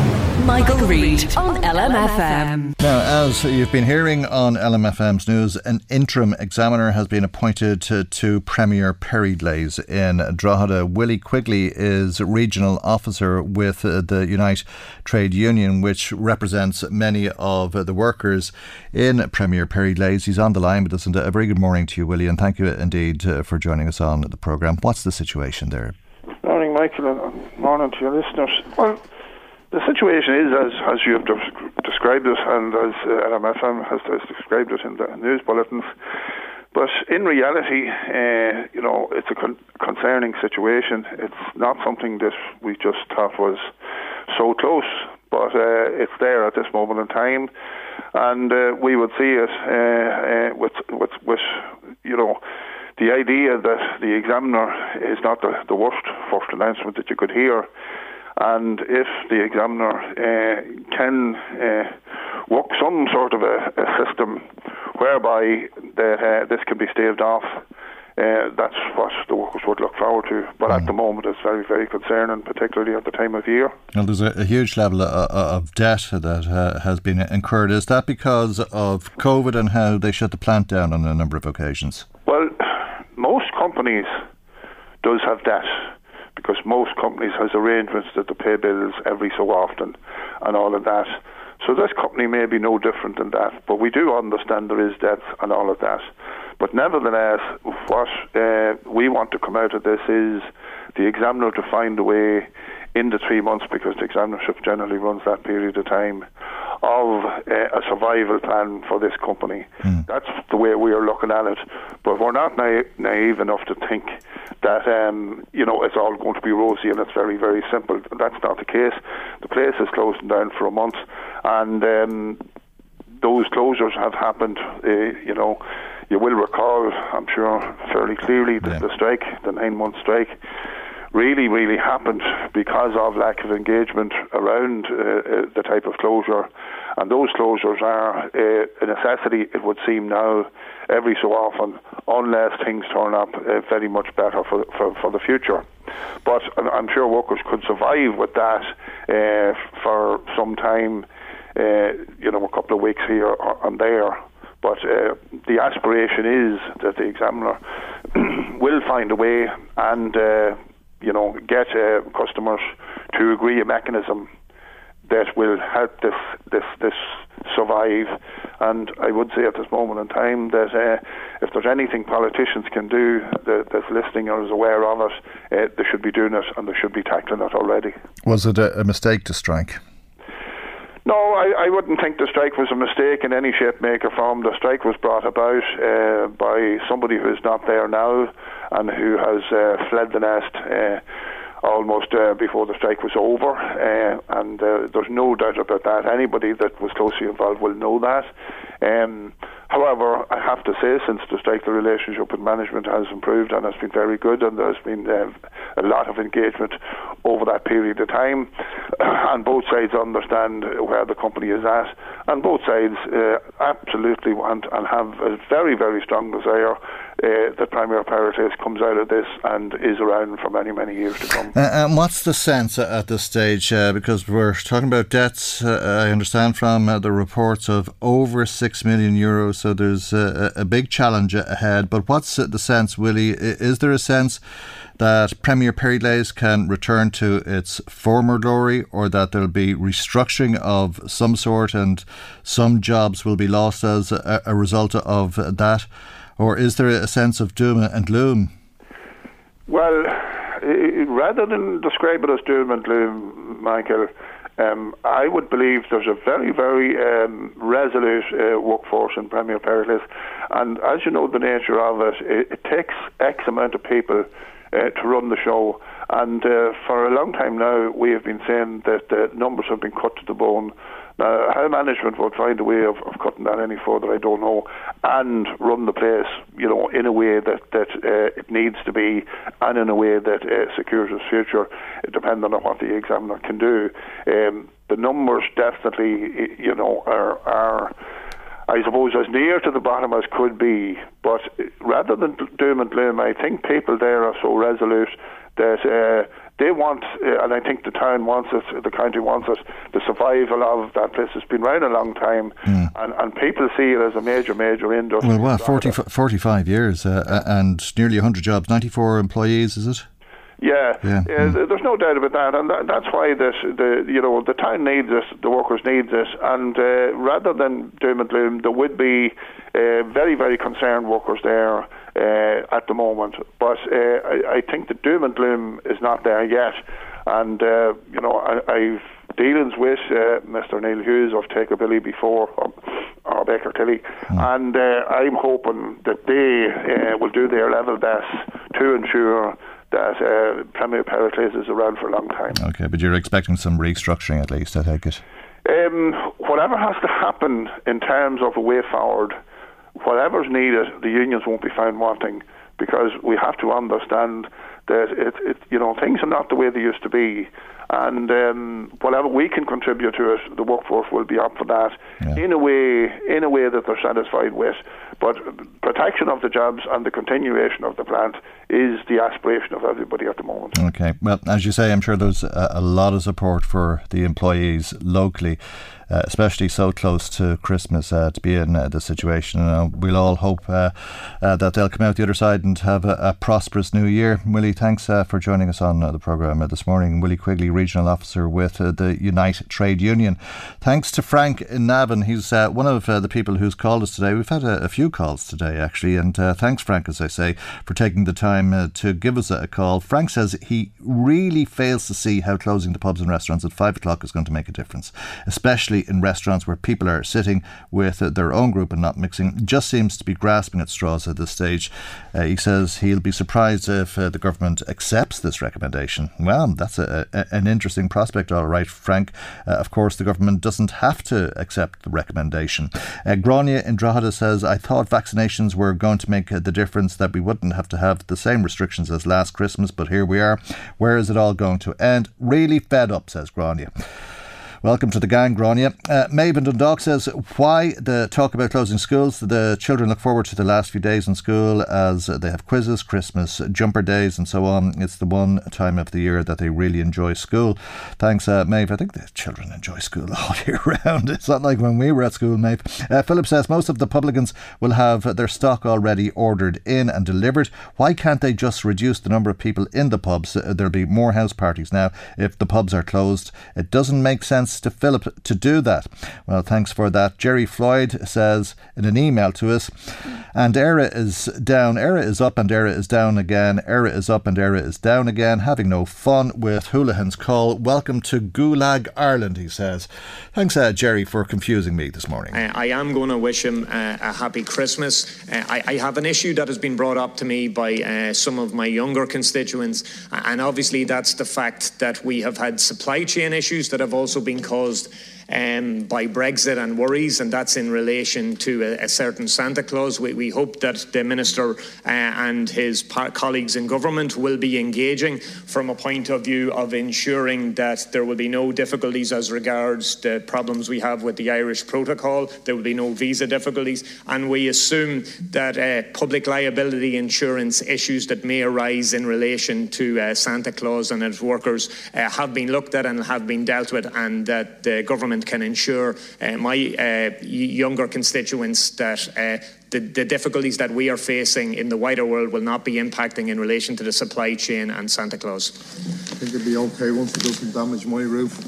Michael, Reade on LMFM. Now, as you've been hearing on LMFM's news, an interim examiner has been appointed to, to Premier Periclase in Drogheda. Willie Quigley is regional officer with uh, the Unite Trade Union, which represents many of the workers in Premier Periclase. He's on the line with us, and a very good morning to you, Willie, and thank you indeed uh, for joining us on the programme. What's the situation there? Morning, Michael, and morning to your listeners. Well, the situation is as as you have described it, and as uh, LMFM has, has, described it in the news bulletins. But in reality, uh, you know, it's a con- concerning situation. It's not something that we just thought was so close, but uh, it's there at this moment in time, and uh, we would see it uh, uh, with with with you know the idea that the examiner is not the, the worst first announcement that you could hear and if the examiner uh, can uh, work some sort of a, a system whereby the, uh, this can be staved off, uh, that's what the workers would look forward to. But mm. at the moment, it's very, very concerning, particularly at the time of year. Well, there's a, a huge level of, of debt that uh, has been incurred. Is that because of COVID and how they shut the plant down on a number of occasions? Well, most companies does have debt because most companies has arrangements that they pay bills every so often and all of that. So this company may be no different than that, but we do understand there is debt and all of that. But nevertheless, what uh, we want to come out of this is the examiner to find a way in the three months, because the examinership generally runs that period of time, of uh, a survival plan for this company. Mm. That's the way we are looking at it. But we're not naive, naive enough to think that um, you know it's all going to be rosy and it's very very simple. That's not the case. The place is closing down for a month, and um, those closures have happened. Uh, you know, you will recall, I'm sure, fairly clearly yeah. the strike, the nine month strike really, really happened because of lack of engagement around uh, uh, the type of closure. And those closures are uh, a necessity, it would seem now, every so often, unless things turn up uh, very much better for, for, for the future. But I'm sure workers could survive with that uh, for some time, uh, you know, a couple of weeks here and there. But the aspiration is that the examiner will find a way and you know, get uh, customers to agree a mechanism that will help this this this survive. And I would say at this moment in time that uh, if there's anything politicians can do that, that's listening or is aware of it, uh, they should be doing it and they should be tackling it already. Was it a, a mistake to strike? No, I, I wouldn't think the strike was a mistake in any shape, make, or form. The strike was brought about uh, by somebody who is not there now and who has uh, fled the nest uh, almost uh, before the strike was over. Uh, and uh, there's no doubt about that. Anybody that was closely involved will know that. Um, however, I have to say, since the strike, the relationship with management has improved and has been very good, and there's been uh, a lot of engagement over that period of time. and both sides understand where the company is at, and both sides uh, absolutely want and have a very, very strong desire uh, that Premier Periclase comes out of this and is around for many, many years to come. Uh, and what's the sense at this stage? Uh, because we're talking about debts, uh, I understand from uh, the reports of over 6 million euros, so there's a, a big challenge ahead. But what's the sense, Willie? Is there a sense that Premier Periclase can return to its former glory or that there'll be restructuring of some sort and some jobs will be lost as a, a result of that? Or is there a sense of doom and gloom? Well, rather than describe it as doom and gloom, Michael, um, I would believe there's a very, very um, resolute uh, workforce in Premier Periclase. And as you know, the nature of it, it, it takes X amount of people uh, to run the show. And uh, for a long time now, we have been saying that the numbers have been cut to the bone. Now, how management will find a way of, of cutting that any further, I don't know, and run the place, you know, in a way that that uh, it needs to be, and in a way that uh, secures its future, depending on what the examiner can do. Um, the numbers definitely, you know, are are I suppose, as near to the bottom as could be. But rather than doom and gloom, I think people there are so resolute that uh, they want, uh, and I think the town wants it, the county wants it, the survival of that place has been around a long time, mm. and, and people see it as a major, major industry. Well, what, 40, 45 years uh, and nearly 100 jobs, 94 employees, is it? Yeah, yeah. Mm. there's no doubt about that, and that, that's why this, the you know the town needs this, the workers need this, and uh, rather than doom and gloom, there would be uh, very very concerned workers there uh, at the moment. But uh, I, I, think the doom and gloom is not there yet, and uh, you know I, I've dealings with uh, Mr. Neil Hughes of Takability before, um, or Baker Tilly, mm. and uh, I'm hoping that they uh, will do their level best to ensure that uh, Premier Periclase is around for a long time. Okay, but you're expecting some restructuring at least, I take it. Um, whatever has to happen in terms of a way forward, whatever's needed, the unions won't be found wanting because we have to understand that it, it you know things are not the way they used to be and um, whatever we can contribute to it, the workforce will be up for that yeah. in a way in a way that they're satisfied with. But protection of the jobs and the continuation of the plant is the aspiration of everybody at the moment. Okay, well, as you say, I'm sure there's a, a lot of support for the employees locally uh, especially so close to Christmas, uh, to be in uh, this situation. Uh, we'll all hope uh, uh, that they'll come out the other side and have a, a prosperous new year. Willie, thanks for joining us on the programme this morning. Willie Quigley, Regional Officer with the Unite Trade Union. Thanks to Frank in Navan. He's one of the people who's called us today. We've had a, a few calls today, actually, and thanks, Frank, as I say, for taking the time to give us a call. Frank says he really fails to see how closing the pubs and restaurants at five o'clock is going to make a difference, especially especially in restaurants where people are sitting with their own group and not mixing, just seems to be grasping at straws at this stage. Uh, he says he'll be surprised if uh, the government accepts this recommendation. Well, that's a, a, an interesting prospect, all right, Frank. Uh, of course, the government doesn't have to accept the recommendation. Uh, Grania in Drogheda says, I thought vaccinations were going to make the difference that we wouldn't have to have the same restrictions as last Christmas, but here we are. Where is it all going to end? Really fed up, says Grania. Welcome to the gang, Grania. Uh, Maeve Dundalk says, Why the talk about closing schools? The children look forward to the last few days in school as they have quizzes, Christmas, jumper days, and so on. It's the one time of the year that they really enjoy school. Thanks, uh, Maeve. I think the children enjoy school all year round. It's not like when we were at school, Maeve. Uh, Philip says, Most of the publicans will have their stock already ordered in and delivered. Why can't they just reduce the number of people in the pubs? There'll be more house parties now if the pubs are closed. It doesn't make sense to Philip to do that. Well, thanks for that. Jerry Floyd says in an email to us, and ERA is down, ERA is up, and ERA is down again. ERA is up, and ERA is down again. Having no fun with Holohan's call. Welcome to Gulag Ireland, he says. Thanks, uh, Jerry, for confusing me this morning. Uh, I am going to wish him uh, a happy Christmas. Uh, I, I, have an issue that has been brought up to me by uh, some of my younger constituents, and obviously that's the fact that we have had supply chain issues that have also been caused um, by Brexit and worries, and that's in relation to a, a certain Santa Claus. We, we, hope that the Minister uh, and his colleagues in government will be engaging from a point of view of ensuring that there will be no difficulties as regards the problems we have with the Irish protocol. There will be no visa difficulties, and we assume that uh, public liability insurance issues that may arise in relation to uh, Santa Claus and its workers uh, have been looked at and have been dealt with, and that the government can ensure uh, my uh, younger constituents that uh, the, the, difficulties that we are facing in the wider world will not be impacting in relation to the supply chain and Santa Claus. I think it'd be okay once it doesn't damage my roof.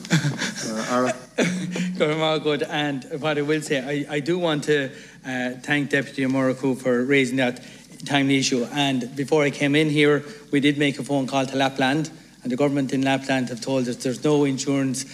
uh, good. And what I will say, I, I do want to uh, thank Deputy Ó Murchú for raising that timely issue. And before I came in here, we did make a phone call to Lapland, and the government in Lapland have told us there's no insurance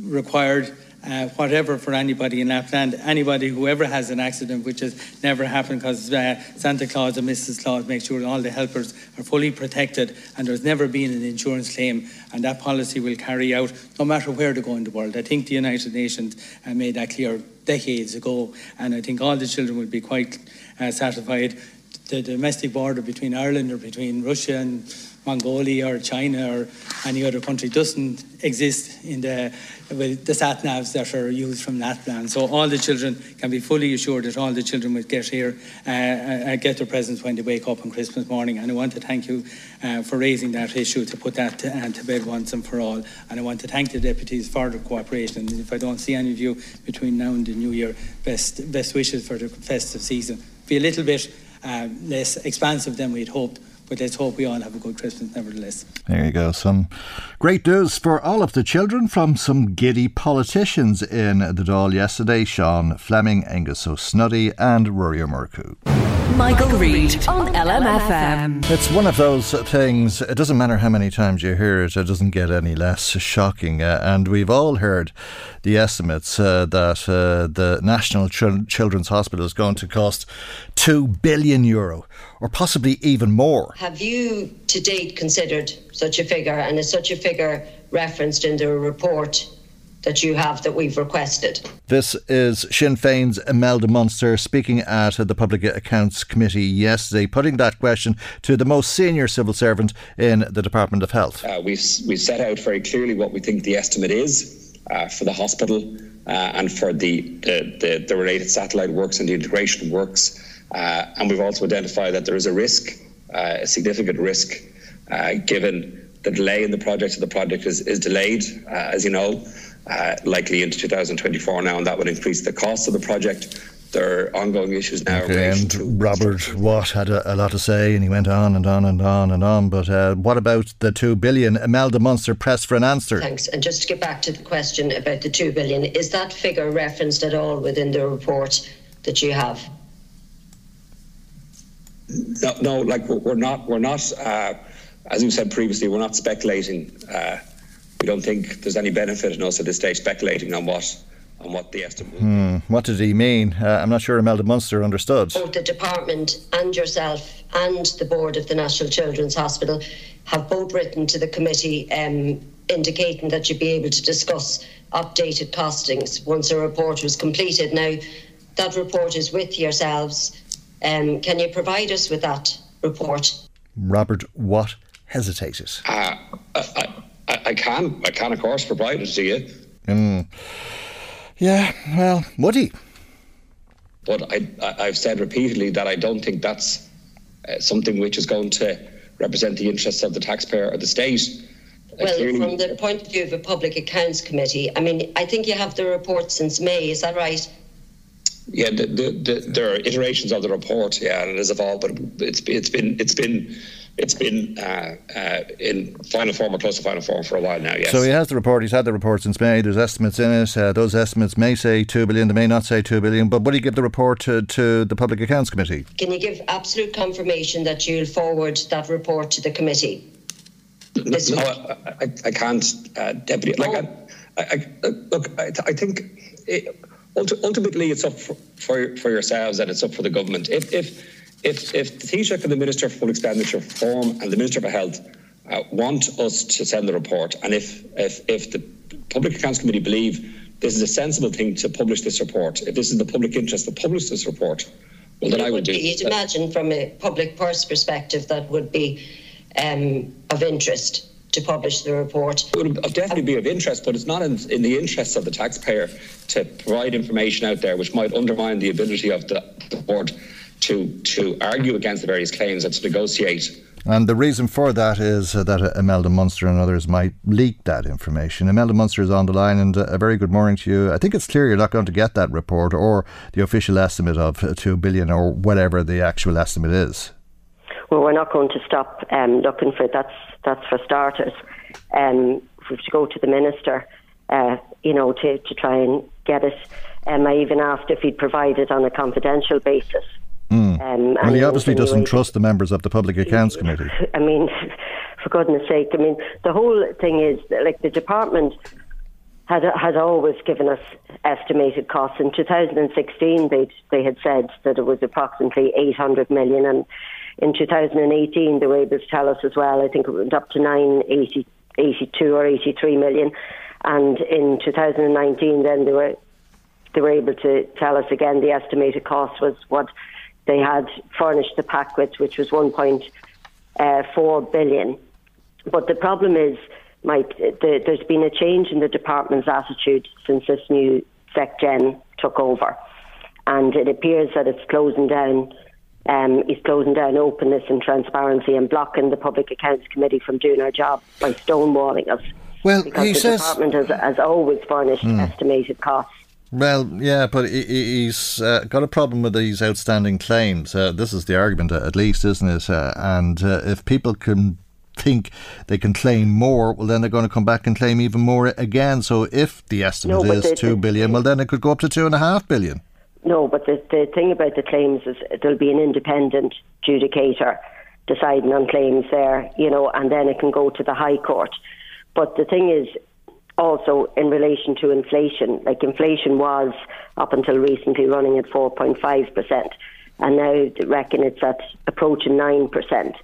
required. Uh, whatever for anybody in Lapland, anybody who ever has an accident, which has never happened because uh, Santa Claus and Mrs. Claus make sure all the helpers are fully protected and there's never been an insurance claim and that policy will carry out no matter where they go in the world. I think the United Nations uh, made that clear decades ago and I think all the children will be quite uh, satisfied the domestic border between Ireland or between Russia and Mongolia or China or any other country doesn't exist in the with the sat navs that are used from Lapland. So all the children can be fully assured that all the children will get here, uh, uh, get their presents when they wake up on Christmas morning. And I want to thank you uh, for raising that issue to put that to, uh, to bed once and for all. And I want to thank the deputies for their cooperation. And if I don't see any of you between now and the new year, best best wishes for the festive season. Be a little bit um, less expansive than we'd hoped. But let's hope we all have a good Christmas nevertheless. There you go. Some great news for all of the children from some giddy politicians in the Dáil yesterday Sean Fleming, Aengus Ó Snodaigh, and Ruairí Ó Murchú. Michael, Reade on LMFM. It's one of those things, it doesn't matter how many times you hear it, it doesn't get any less shocking. Uh, and we've all heard the estimates uh, that uh, the National Ch- Children's Hospital is going to cost 2 billion euro or possibly even more. Have you to date considered such a figure and is such a figure referenced in the report that you have that we've requested. This is Sinn Féin's Imelda Munster speaking at the Public Accounts Committee yesterday, putting that question to the most senior civil servant in the Department of Health. Uh, we've, we've set out very clearly what we think the estimate is uh, for the hospital uh, and for the, the, the, the, related satellite works and the integration works. Uh, and we've also identified that there is a risk, uh, a significant risk, uh, given the delay in the project. So the project is, is delayed, as you know uh, likely into 2024 now, and that would increase the cost of the project. There are ongoing issues now. Okay, and Robert Watt had a, a, lot to say, and he went on and on and on and on. But uh, what about the two billion? Imelda Munster pressed for an answer. Thanks. And just to get back to the question about the two billion, is that figure referenced at all within the report that you have? No, no. Like we're not. We're not. Uh, as you said previously, we're not speculating. Uh, we don't think there's any benefit in us at this stage speculating on what on what the estimate. Hmm. What did he mean? Uh, I'm not sure Imelda Munster understood. Both the department and yourself and the board of the National Children's Hospital have both written to the committee um, indicating that you'd be able to discuss updated costings once a report was completed. Now, that report is with yourselves. Um, can you provide us with that report? Robert Watt hesitated. Uh, I, I, I, can, I can, of course, provide it to you. Mm. Yeah, well, would he? But I, I, have said repeatedly that I don't think that's uh, something which is going to represent the interests of the taxpayer or the state. Well, clearly, from the point of view of a public accounts committee, I mean, I think you have the report since May. Is that right? Yeah, the, the, the, there are iterations of the report. Yeah, and it has evolved, but it's it's been it's been it's been uh, uh, in final form or close to final form for a while now. Yes. So he has the report. He's had the report since May. There's estimates in it. Uh, those estimates may say two billion. They may not say two billion. But would he give the report to, to the Public Accounts Committee? Can you give absolute confirmation that you'll forward that report to the committee? No, no I, I, can't, uh, Deputy. Like, I, I, look, I, I think. It, ultimately, it's up for, for, for yourselves and it's up for the government. If, if if, if the Taoiseach and the Minister for Full Expenditure Reform and the Minister for Health uh, want us to send the report, and if, if, if the Public Accounts Committee believe this is a sensible thing to publish this report. If this is the public interest to publish this report, well, then it I would do. Be, you'd imagine from a public purse perspective that would be um, of interest to publish the report. It would definitely be of interest, but it's not in, in, the interests of the taxpayer to provide information out there which might undermine the ability of the, the board to to argue against the various claims and to negotiate and the reason for that is uh, that uh, Imelda Munster and others might leak that information. Imelda Munster is on the line, and uh, a very good morning to you. I think it's clear you're not going to get that report or the official estimate of two billion or whatever the actual estimate is. Well, we're not going to stop um, looking for it. That's that's for starters. Um, we have to go to the minister, uh, you know, to to try and get it. Um, I even asked if he'd provide it on a confidential basis. Mm. Um, well, he obviously doesn't trust the members of the Public Accounts Committee. I mean, for goodness sake, I mean, the whole thing is like the department had had always given us estimated costs. In 2016, they they had said that it was approximately 800 million, and in 2018 they were able to tell us as well. I think it went up to 980, 82 or 83 million, and in 2019, then they were they were able to tell us again the estimated cost was what they had furnished the pack with, which was 1.4 uh. But the problem is, Mike, the, there's been a change in the department's attitude since this new SecGen took over, and it appears that it's closing down. Um, is closing down openness and transparency and blocking the Public Accounts Committee from doing our job by stonewalling us. Well, because he the says department has, has always furnished mm. estimated costs well, yeah, but he's uh, got a problem with these outstanding claims. Uh, this is the argument, at least, isn't it? Uh, and uh, if people can think they can claim more, well, then they're going to come back and claim even more again. So if the estimate no, is the, two billion, well, then it could go up to two and a half billion. No, but the, the thing about the claims is there'll be an independent adjudicator deciding on claims there, you know, and then it can go to the High Court. But the thing is, also in relation to inflation. Like inflation was up until recently running at 4.5%, and now reckon it's at approaching 9%.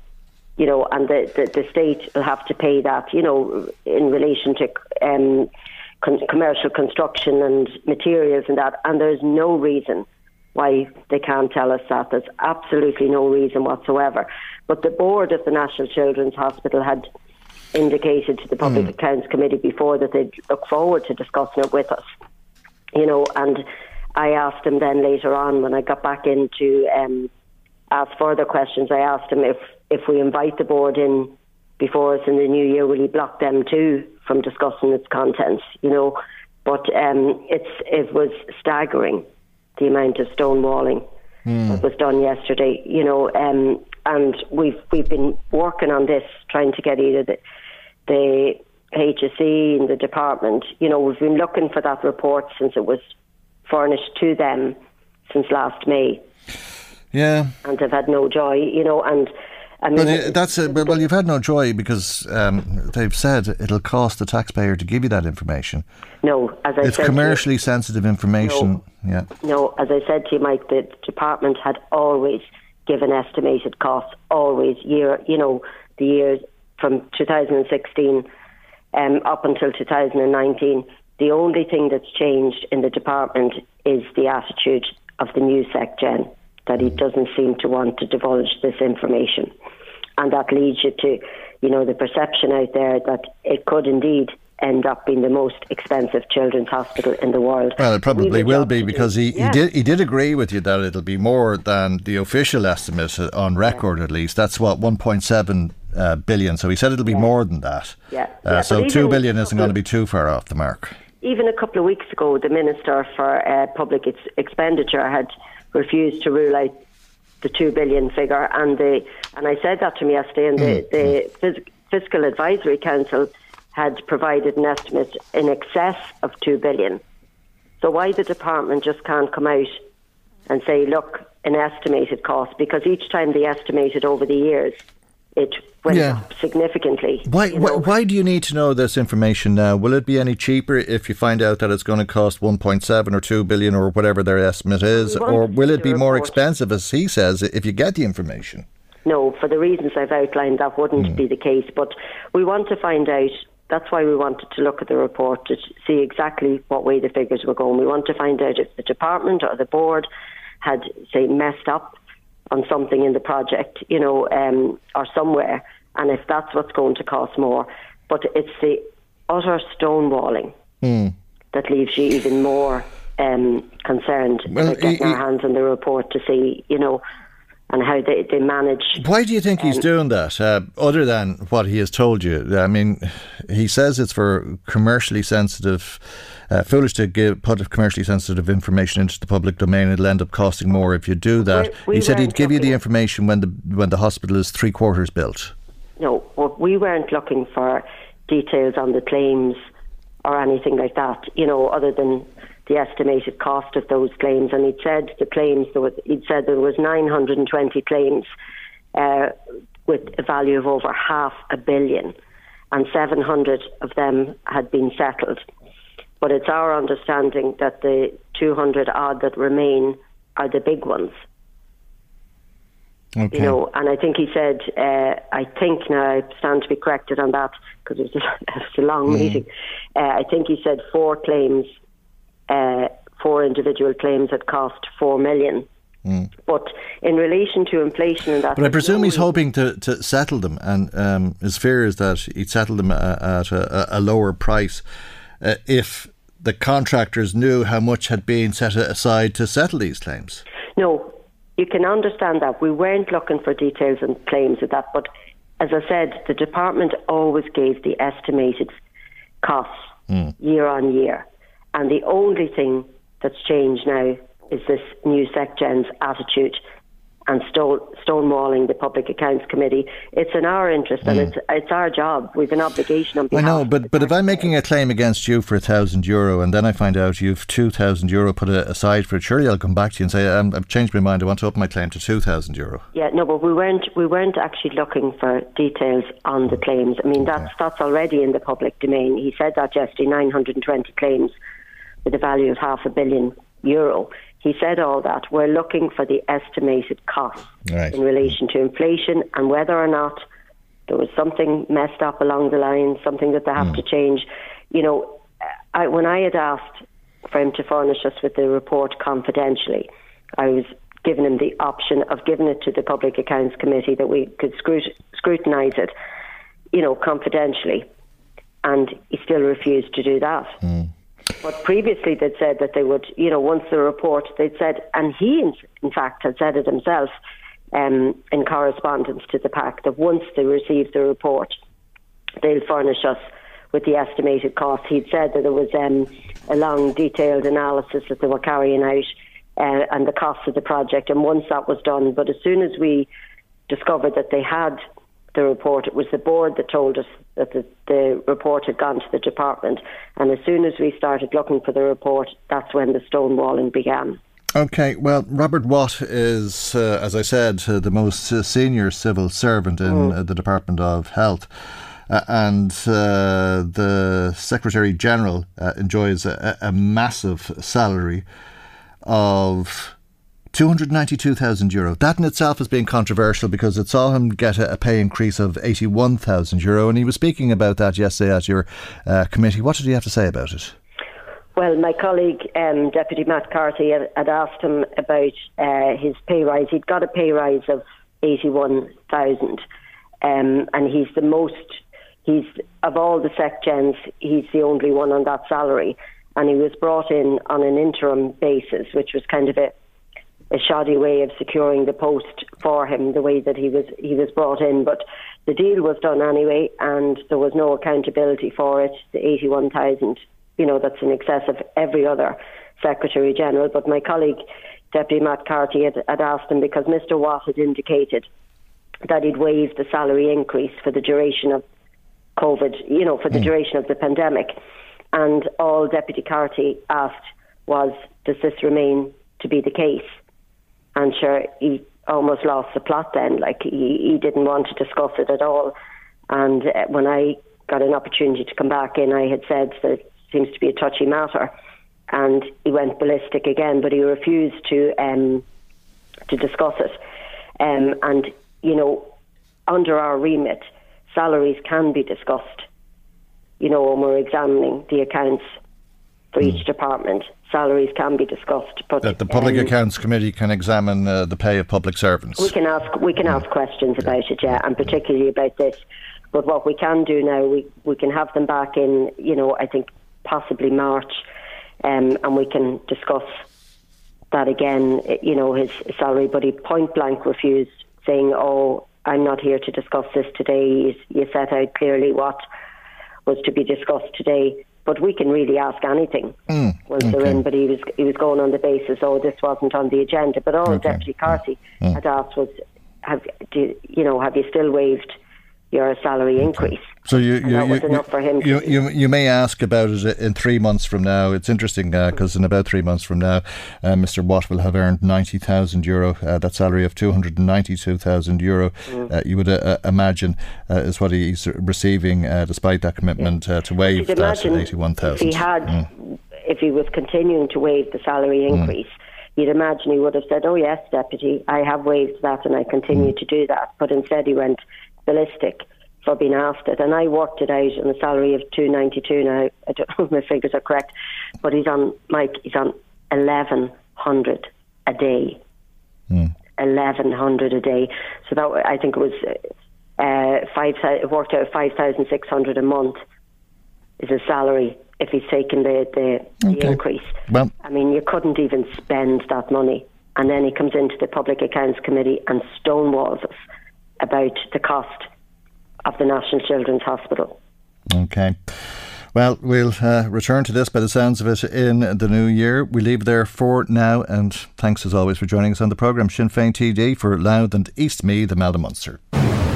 You know, and the, the, the state will have to pay that, you know, in relation to um, con- commercial construction and materials and that. And there's no reason why they can't tell us that. There's absolutely no reason whatsoever. But the board of the National Children's Hospital had indicated to the Public mm. Accounts Committee before that they'd look forward to discussing it with us. You know, and I asked him then later on when I got back in to um, ask further questions. I asked him if if we invite the board in before us in the new year, will he block them too from discussing its contents? You know, but um, it's it was staggering the amount of stonewalling mm. that was done yesterday. You know, um, and we've we've been working on this, trying to get either the the HSE and the department. You know, we've been looking for that report since it was furnished to them since last May. Yeah, and they've had no joy. You know, and. I mean, but that's a, well. You've had no joy because um, they've said it'll cost the taxpayer to give you that information. No, as I it's said, commercially you, sensitive information. No, yeah. No, as I said to you, Mike, the department had always given estimated costs always year, you know, the years from 2016 um, up until 2019. The only thing that's changed in the department is the attitude of the new SecGen, that he doesn't seem to want to divulge this information. And that leads you to, you know, the perception out there that it could indeed end up being the most expensive children's hospital in the world. Well, it probably will be because he, yeah. he did he did agree with you that it'll be more than the official estimate on record. Yeah. At least that's what 1.7 uh, billion. So he said it'll be yeah. more than that. Yeah. Uh, so two billion isn't going to be too far off the mark. Even a couple of weeks ago, the minister for uh, public ex- expenditure had refused to rule out the two billion figure, and the and I said that to him yesterday, and mm. the, the Phys- fiscal advisory council had provided an estimate in excess of 2 billion. So why the department just can't come out and say, look, an estimated cost, because each time they estimated over the years, it went yeah. up significantly. Why, why, why do you need to know this information now? Will it be any cheaper if you find out that it's going to cost 1.7 or 2 billion or whatever their estimate is? Or will it be more expensive, as he says, if you get the information? No, for the reasons I've outlined, that wouldn't mm. be the case. But we want to find out that's why we wanted to look at the report to see exactly what way the figures were going. We want to find out if the department or the board had, say, messed up on something in the project, you know, um, or somewhere, and if that's what's going to cost more. But it's the utter stonewalling Mm. that leaves you even more um, concerned Well, about getting he- our hands on the report to see, you know, and how they, they manage. Why do you think he's um, doing that, uh, other than what he has told you? I mean, he says it's for commercially sensitive, uh, foolish to give put commercially sensitive information into the public domain. It'll end up costing more if you do that. We- he said he'd give you the information when the when the hospital is three quarters built. No, we weren't looking for details on the claims or anything like that, you know, other than the estimated cost of those claims. And he'd said the claims, there was, he'd said there was 920 claims uh, with a value of over half a billion, and 700 of them had been settled. But it's our understanding that the 200 odd that remain are the big ones. Okay. You know, and I think he said, uh, I think now I stand to be corrected on that because it was a, it was a long Mm. meeting. Uh, I think he said four claims, uh, four individual claims that cost four million. Mm. But in relation to inflation and that, But I presume he's hoping to, to settle them, and um, his fear is that he'd settle them at, at a, a lower price uh, if the contractors knew how much had been set aside to settle these claims. No, you can understand that. We weren't looking for details and claims of that, but as I said, the department always gave the estimated costs year on year. And the only thing that's changed now is this new SecGen's attitude and stone, stonewalling the Public Accounts Committee. It's in our interest and it's, it's our job. We've an obligation on I know, but but if I'm making a claim against you for a thousand euro, and then I find out you've two thousand euro put aside for it, surely I'll come back to you and say um, I've changed my mind. I want to up my claim to two thousand euro. Yeah, no, but we weren't we weren't actually looking for details on the claims. I mean, that's that's already in the public domain. He said that yesterday, 920 claims with a value of half a billion euro. He said all that. We're looking for the estimated cost Right. in relation to inflation and whether or not there was something messed up along the line, something that they have to hmm. change. You know, I, when I had asked for him to furnish us with the report confidentially, I was given him the option of giving it to the Public Accounts Committee that we could scrut- scrutinise it, you know, confidentially. And he still refused to do that. Hmm. But previously they'd said that they would, you know, once the report, they'd said, and he in, in fact had said it himself um, in correspondence to the PAC, that once they receive the report, they'll furnish us with the estimated cost. He'd said that there was um, a long, detailed analysis that they were carrying out uh, and the cost of the project. And once that was done, but as soon as we discovered that they had the report, it was the board that told us that the, the report had gone to the department. And as soon as we started looking for the report, that's when the stonewalling began. Okay, well, Robert Watt is, uh, as I said, uh, the most uh, senior civil servant in uh, the Department of Health. Uh, and uh, the Secretary General uh, enjoys a, a massive salary of 292,000 euro. That in itself has been controversial because it saw him get a, a pay increase of 81,000 euro. And he was speaking about that yesterday at your uh, committee. What did he have to say about it? Well, my colleague, um, Deputy Matt Carthy, had, had asked him about uh, his pay rise. He'd got a pay rise of 81,000, um, and he's the most, he's, of all the sec SecGens, he's the only one on that salary. And he was brought in on an interim basis, which was kind of a, a shoddy way of securing the post for him, the way that he was he was brought in. But the deal was done anyway, and there was no accountability for it. The eighty-one thousand, you know, that's in excess of every other secretary general. But my colleague, Deputy Matt Carthy, had, had asked him because Mr. Watt had indicated that he'd waive the salary increase for the duration of COVID, you know, for the hmm. duration of the pandemic. And all Deputy Carthy asked was, does this remain to be the case? And sure, he almost lost the plot then. Like, he, he didn't want to discuss it at all. And uh, when I got an opportunity to come back in, I had said that it seems to be a touchy matter. And he went ballistic again, but he refused to um, to discuss it. Um, and, you know, under our remit, salaries can be discussed you know, when we're examining the accounts for each department, salaries can be discussed. But That the Public um, Accounts Committee can examine uh, the pay of public servants. we can ask we can ask questions about it, yeah, and particularly about this. But what we can do now, we we can have them back in, you know, I think possibly March, um, and we can discuss that again. You know, his salary, but he point blank refused, saying, "Oh, I'm not here to discuss this today." He's- You set out clearly what was to be discussed today. But we can really ask anything Mm, once they're in. But he was he was going on the basis, oh, this wasn't on the agenda. But all Okay. Deputy Carthy Mm. had asked was, have do, you know, have you still waived your salary increase? So you you, that was you, enough for him you, you, you may ask about it in three months from now. It's interesting because in about three months from now, uh, Mr. Watt will have earned ninety thousand euro. Uh, that salary of two hundred and ninety-two thousand euro, Mm. uh, you would uh, uh, imagine, uh, is what he's receiving, uh, despite that commitment uh, to waive that eighty-one thousand. he had, if he was continuing to waive the salary Mm. increase, you'd imagine he would have said, "Oh yes, deputy, I have waived that, and I continue Mm. to do that." But instead, he went ballistic for being asked it, and I worked it out on a salary of two ninety two. Now I don't know if my figures are correct, but he's on Mike. He's on eleven hundred a day. Eleven hundred a day. So that I think it was uh, five. It worked out five thousand six hundred a month is his salary if he's taken the, the, the increase. Well, I mean, you couldn't even spend that money. And then he comes into the Public Accounts Committee and stonewalls us about the cost of the National Children's Hospital. Okay. Well, we'll uh, return to this by the sounds of it in the new year. We leave there for now, and thanks as always for joining us on the programme. Sinn Féin TD for Louth and East Meath, Imelda Munster.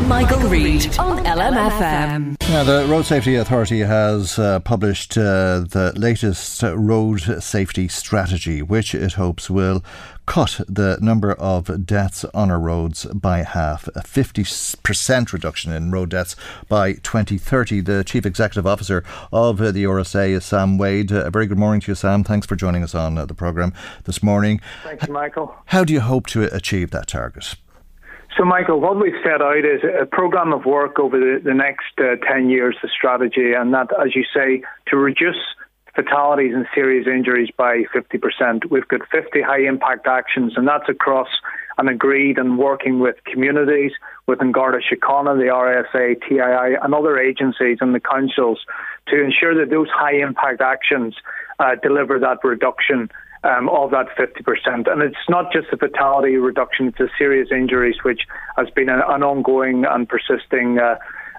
Michael Reade on LMFM. Now, the Road Safety Authority has uh, published uh, the latest uh, road safety strategy, which it hopes will cut the number of deaths on our roads by half, a 50% reduction in road deaths by 2030. The Chief Executive Officer of the RSA is Sam Waide. Uh, a very good morning to you, Sam. Thanks for joining us on uh, the programme this morning. Thank you, Michael. How do you hope to achieve that target? So, Michael, what we've set out is a program of work over the, the next uh, 10 years, the strategy, and that, as you say, to reduce fatalities and serious injuries by 50%. We've got 50 high impact actions, and that's across and agreed and working with communities, with Garda Síochána, the RSA, TII, and other agencies and the councils to ensure that those high impact actions uh, deliver that reduction um, of that 50%. And it's not just a fatality reduction, it's a serious injuries, which has been an, an ongoing and persisting uh,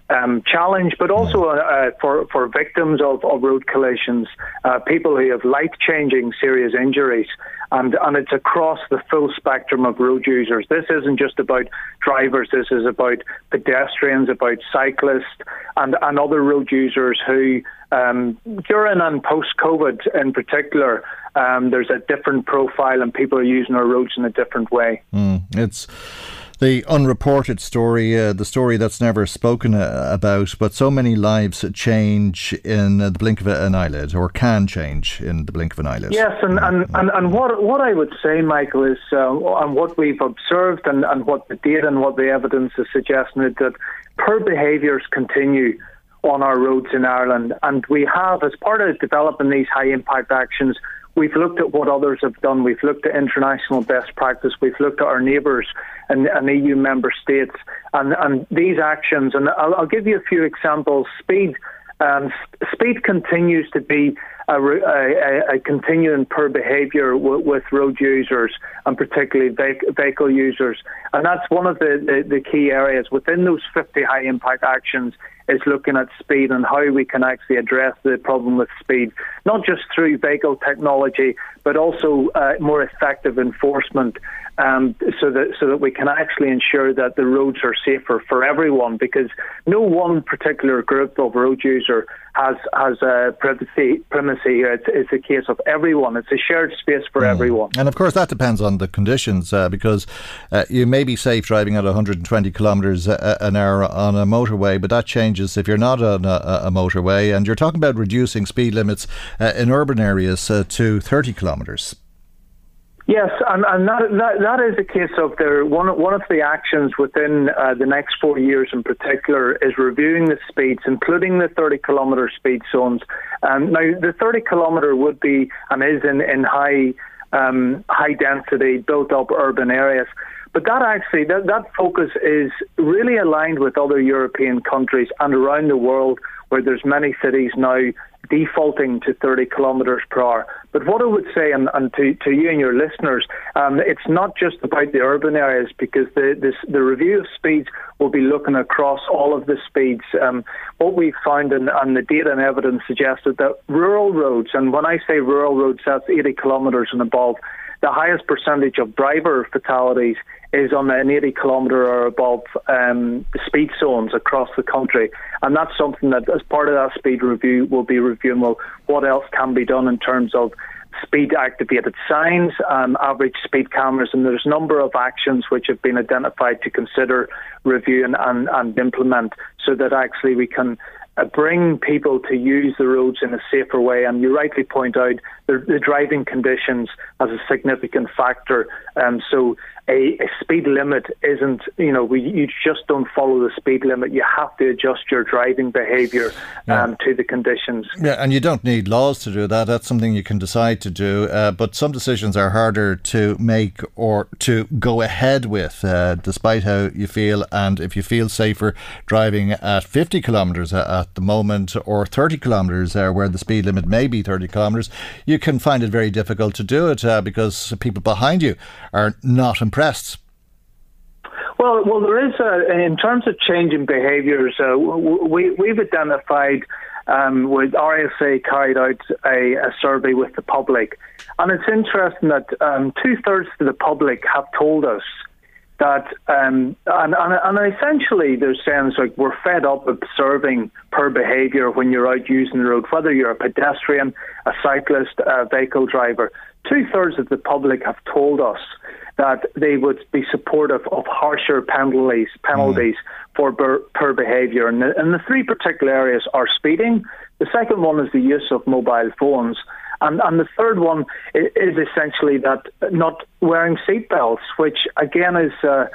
um, challenge, but also uh, for, for victims of, of road collisions, uh, people who have life changing serious injuries. And, and it's across the full spectrum of road users. This isn't just about drivers, this is about pedestrians, about cyclists, and, and other road users who, um, during and post COVID in particular, um, there's a different profile and people are using our roads in a different way. Mm, it's the unreported story, uh, the story that's never spoken uh, about, but so many lives change in the blink of an eyelid, or can change in the blink of an eyelid. Yes, and, and, and, and what what I would say, Michael, is uh, and what we've observed and, and what the data and what the evidence is suggesting is that poor behaviours continue on our roads in Ireland, and we have, as part of developing these high impact actions, We've looked at what others have done. We've looked at international best practice. We've looked at our neighbours and, and EU member states. And, and these actions, and I'll, I'll give you a few examples. Speed, um, speed continues to be a, a, a continuing poor behaviour w- with road users and particularly vehicle, users. And that's one of the, the, the key areas within those 50 high impact actions is looking at speed and how we can actually address the problem with speed, not just through vehicle technology, but also uh, more effective enforcement, um, so that so that we can actually ensure that the roads are safer for everyone. Because no one particular group of road user has has a privacy primacy here. It's, it's a case of everyone. It's a shared space for everyone. And of course, that depends on the conditions uh, because uh, you may be safe driving at 120 kilometres an hour on a motorway, but that changes if you're not on a, a motorway. And you're talking about reducing speed limits uh, in urban areas uh, to 30 kilometres. Yes, and, and that, that, that is a case of there. One one of the actions within uh, the next four years, in particular, is reviewing the speeds, including the 30 kilometre speed zones. Um, now, the 30 kilometre would be and is in in high um, high density, built up urban areas. But that actually, that, that focus is really aligned with other European countries and around the world where there's many cities now defaulting to 30 kilometres per hour. But what I would say, and, and to, to you and your listeners, um, it's not just about the urban areas because the, this, the review of speeds will be looking across all of the speeds. Um, what we found and, and the data and evidence suggested that rural roads, and when I say rural roads, that's 80 kilometres and above, the highest percentage of driver fatalities is on an 80 kilometre or above um, speed zones across the country. And that's something that, as part of that speed review, we'll be reviewing well, what else can be done in terms of speed activated signs, um, average speed cameras, and there's a number of actions which have been identified to consider, review, and, and, and implement so that actually we can uh, bring people to use the roads in a safer way. And you rightly point out the, the driving conditions as a significant factor. Um, so a, a, speed limit isn't, you know, we, you just don't follow the speed limit. You have to adjust your driving behaviour yeah. um, to the conditions. Yeah, and you don't need laws to do that. That's something you can decide to do. Uh, but some decisions are harder to make or to go ahead with, uh, despite how you feel. And if you feel safer driving at 50 kilometres at the moment or 30 kilometres, uh, where the speed limit may be 30 kilometres, you can find it very difficult to do it uh, because people behind you are not impressed. Well, well, there is a, in terms of changing behaviours. Uh, we we've identified um, with RSA carried out a, a, survey with the public, and it's interesting that um, two thirds of the public have told us that, um, and, and, and, essentially there's saying like we're fed up observing per behaviour when you're out using the road, whether you're a pedestrian, a cyclist, a vehicle driver. Two thirds of the public have told us that they would be supportive of harsher penalties penalties mm. for per, per behaviour. And the, and the three particular areas are speeding. The second one is the use of mobile phones. And, and the third one is essentially that not wearing seatbelts, which again is uh,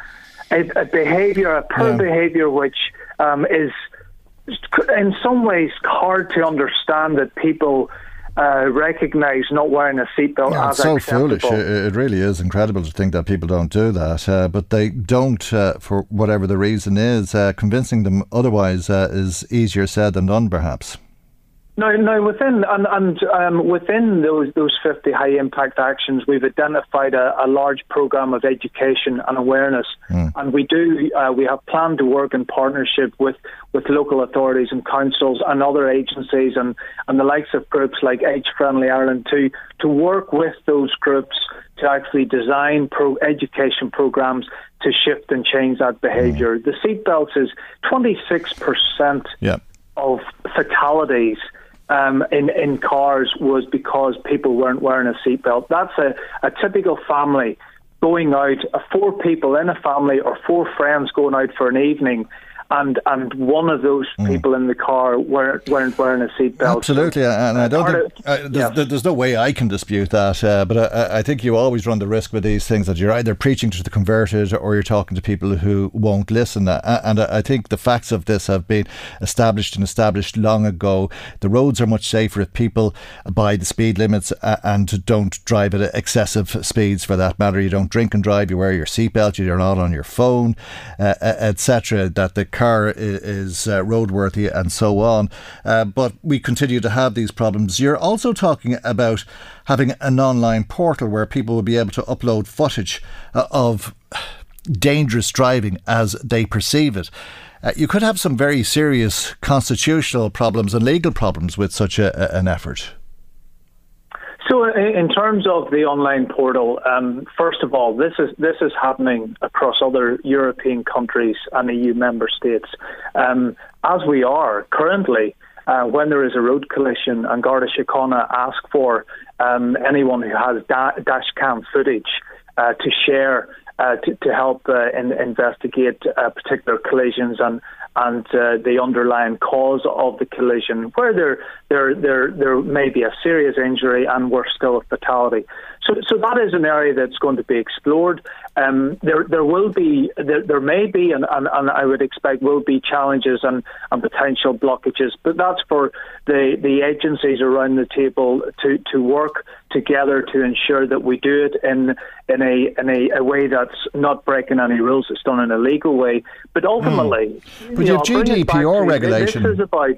a, a behaviour, a per yeah. behaviour, which um, is in some ways hard to understand that people uh, recognise not wearing a seatbelt yeah, as so acceptable. foolish. It, really is incredible to think that people don't do that, uh, but they don't uh, for whatever the reason is. Uh, convincing them otherwise uh, is easier said than done, perhaps. No, no. Within and, and um, within those those fifty high impact actions, we've identified a, a large program of education and awareness, mm. and we do uh, we have planned to work in partnership with, with local authorities and councils and other agencies and, and the likes of groups like Age Friendly Ireland to to work with those groups to actually design pro education programs to shift and change that behaviour. Mm. The seatbelts is twenty six percent of fatalities um, in in cars was because people weren't wearing a seatbelt. That's a, a typical family going out, uh, four people in a family or four friends going out for an evening and and one of those mm. people in the car weren't, weren't wearing a seatbelt. Absolutely, and I don't think uh, there's, yeah. there's, no way I can dispute that. Uh, but I, I, think you always run the risk with these things that you're either preaching to the converted or you're talking to people who won't listen. Uh, and I think the facts of this have been established and established long ago. The roads are much safer if people abide the speed limits uh, and don't drive at excessive speeds. For that matter, you don't drink and drive. You wear your seatbelt. You're not on your phone, uh, etc. That the car is, uh, roadworthy and so on. Uh, but we continue to have these problems. You're also talking about having an online portal where people will be able to upload footage uh, of dangerous driving as they perceive it. Uh, you could have some very serious constitutional problems and legal problems with such a, an effort. So, in terms of the online portal, um, first of all, this is this is happening across other European countries and EU member states, um, as we are currently. Uh, when there is a road collision, and Garda Síochána ask for um, anyone who has da- dash cam footage uh, to share uh, to, to, help uh, in, investigate uh, particular collisions and and uh, the underlying cause of the collision, where there there there there may be a serious injury and we're still a fatality. So, so that is an area that's going to be explored. Um, there, there will be, there, there may be, and, and, and, I would expect will be challenges and, and potential blockages. But that's for the, the agencies around the table to, to work together to ensure that we do it in in a in a, a way that's not breaking any rules. It's done in a legal way. But ultimately, mm. but you, know, GDPR regulation. This is about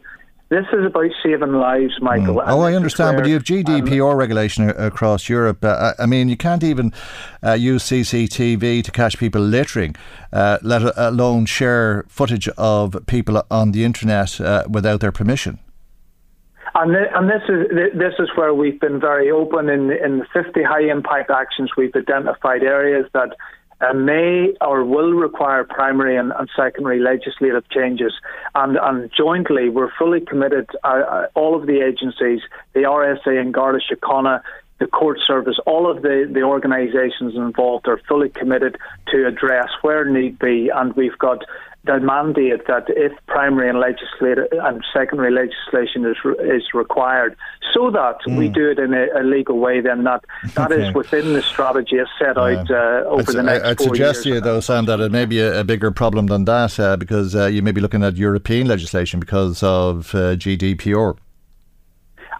this is about saving lives, Michael. Mm. Oh, I understand, but you have GDPR um, regulation across Europe. Uh, I mean, you can't even uh, use CCTV to catch people littering, uh, let alone share footage of people on the internet uh, without their permission. And, th- and this is this is where we've been very open in in the 50 high impact actions. We've identified areas that uh, may or will require primary and, and secondary legislative changes. And, and, jointly, we're fully committed, uh, uh all of the agencies, the RSA and Garda Síochána, the court service, all of the, the organisations involved are fully committed to address where need be, and we've got the mandate that if primary and legislative and secondary legislation is is required, so that mm. we do it in a, a, legal way, then that that okay. is within the strategy as set yeah. out uh, over I'd, the next. I'd suggest to you though, Sam, that it may be a, a bigger problem than that uh, because uh, you may be looking at European legislation because of uh, GDPR.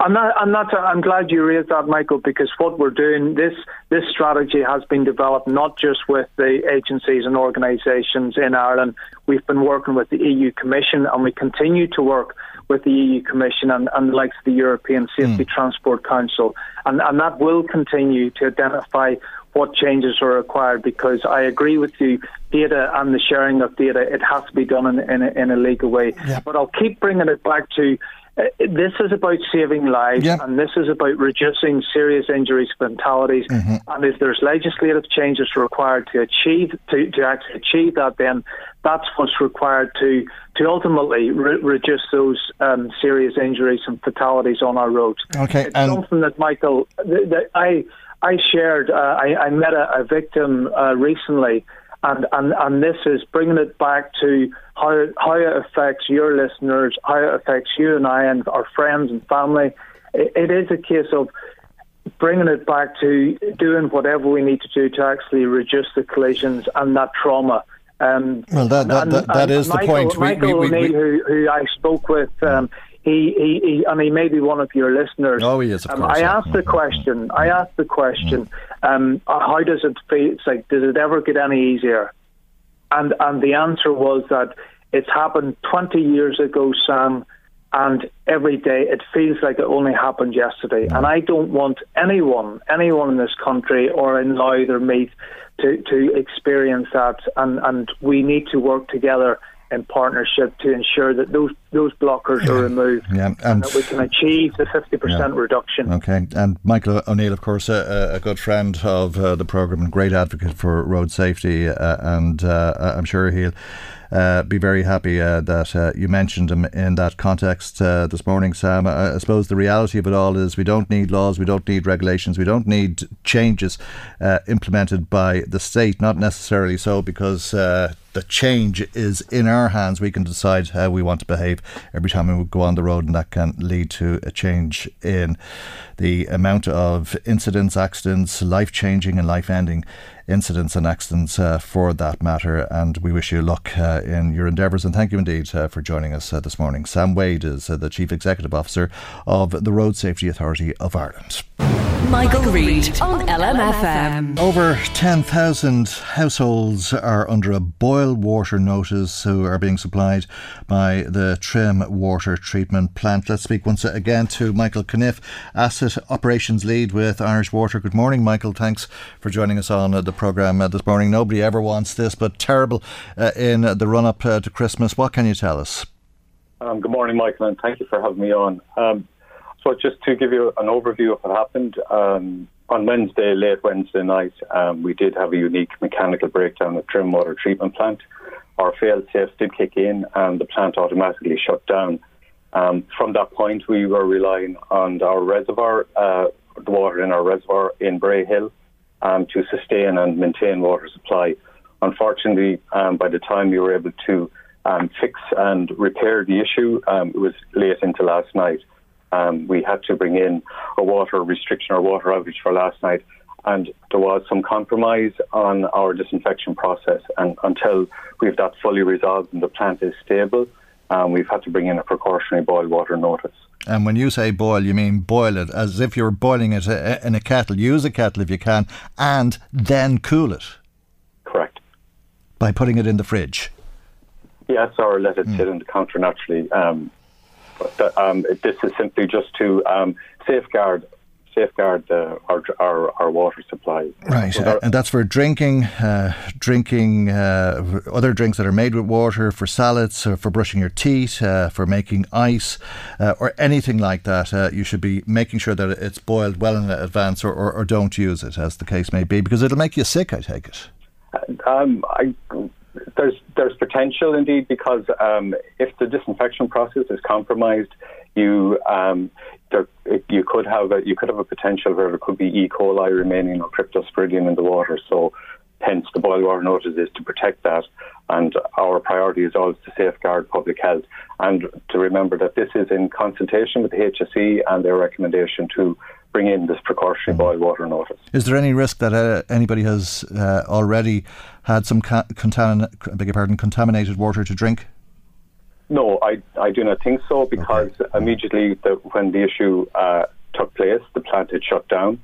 I'm not. I'm not. I'm glad you raised that, Michael, because what we're doing this this strategy has been developed not just with the agencies and organisations in Ireland. We've been working with the EU Commission, and we continue to work with the EU Commission and, and the likes of the European Safety mm. Transport Council, and, and that will continue to identify what changes are required because I agree with you, data and the sharing of data, it has to be done in, in, a, in a legal way. Yeah. But I'll keep bringing it back to this is about saving lives yep. and this is about reducing serious injuries, and fatalities. Mm-hmm. And if there's legislative changes required to achieve to, to actually achieve that, then that's what's required to to ultimately re- reduce those um, serious injuries and fatalities on our roads. Okay, it's something that Michael, that I I shared. Uh, I, I, met a, a victim uh, recently and, and, and this is bringing it back to how, how it affects your listeners, how it affects you and I and our friends and family. it, it is a case of bringing it back to doing whatever we need to do to actually reduce the collisions and that trauma. Um, well, that that, and, that, that is Michael, the point. Michael we, we, we, who, who I spoke with, um, he, he, he, and he may be one of your listeners. Oh, he is, of um. I asked the question. I asked the question. Um, how does it feel? It's like, does it ever get any easier? And and the answer was that it's happened 20 years ago, Sam, and every day it feels like it only happened yesterday. And I don't want anyone, anyone in this country or in or Meath to, to experience that. And, and we need to work together in partnership to ensure that those those blockers yeah. are removed yeah. and, and, that we can achieve the 50% yeah. reduction. Okay, and Michael O'Neill, of course, a, a good friend of uh, the programme and great advocate for road safety, uh, and uh, I'm sure he'll uh, be very happy uh, that uh, you mentioned him in that context uh, this morning, Sam. I, I, suppose the reality of it all is we don't need laws, we don't need regulations, we don't need changes uh, implemented by the state, not necessarily so because uh, the change is in our hands. We can decide how we want to behave every time we go on the road, and that can lead to a change in the amount of incidents, accidents, life changing and life ending incidents and accidents uh, for that matter. And we wish you luck uh, in your endeavours. And thank you indeed uh, for joining us uh, this morning. Sam Waide is uh, the Chief Executive Officer of the Road Safety Authority of Ireland. Michael, Reade on LMFM. Over 10,000 households are under a boil water notice who are being supplied by the Trim Water Treatment Plant. Let's speak once again to Michael Caniff, Asset Operations Lead with Irish Water. Good morning, Michael. Thanks for joining us on uh, the programme uh, this morning. Nobody ever wants this, but terrible uh, in the run up to Christmas. What can you tell us? Um, good morning, Michael, and thank you for having me on. Um, so, just to give you an overview of what happened, um, on Wednesday, late Wednesday night, um, we did have a unique mechanical breakdown at Trim Water Treatment Plant. Our fail safes did kick in, and the plant automatically shut down. Um, from that point, we were relying on our reservoir, uh, the water in our reservoir in Braehill, um, to sustain and maintain water supply. Unfortunately, um, by the time we were able to um, fix and repair the issue. Um, it was late into last night. Um, we had to bring in a water restriction or water outage for last night, and there was some compromise on our disinfection process. And until we've that fully resolved and the plant is stable, um, we've had to bring in a precautionary boil water notice. And when you say boil, you mean boil it as if you're boiling it uh, in a kettle. Use a kettle if you can, and then cool it. Correct. By putting it in the fridge. Yes, or let it mm. sit in the counter naturally. Um, um, this is simply just to um, safeguard safeguard uh, our, our, our water supply. Right, so and that's for drinking, uh, drinking uh, other drinks that are made with water, for salads, uh, for brushing your teeth, uh, for making ice, uh, or anything like that. you should be making sure that it's boiled well in advance, or, or, or, don't use it, as the case may be, because it'll make you sick. I take it. Um, I there's there's potential indeed because um, if the disinfection process is compromised, you um, there, you could have a, you could have a potential where there could be E. coli remaining or cryptosporidium in the water. So, hence the boil water notice is to protect that. And our priority is always to safeguard public health and to remember that this is in consultation with the HSE and their recommendation to bring in this precautionary boil water notice. Is there any risk that uh, anybody has uh, already had some ca- contamin- beg your pardon, contaminated water to drink? No, I, I do not think so because okay. immediately the, when the issue uh, took place, the plant had shut down.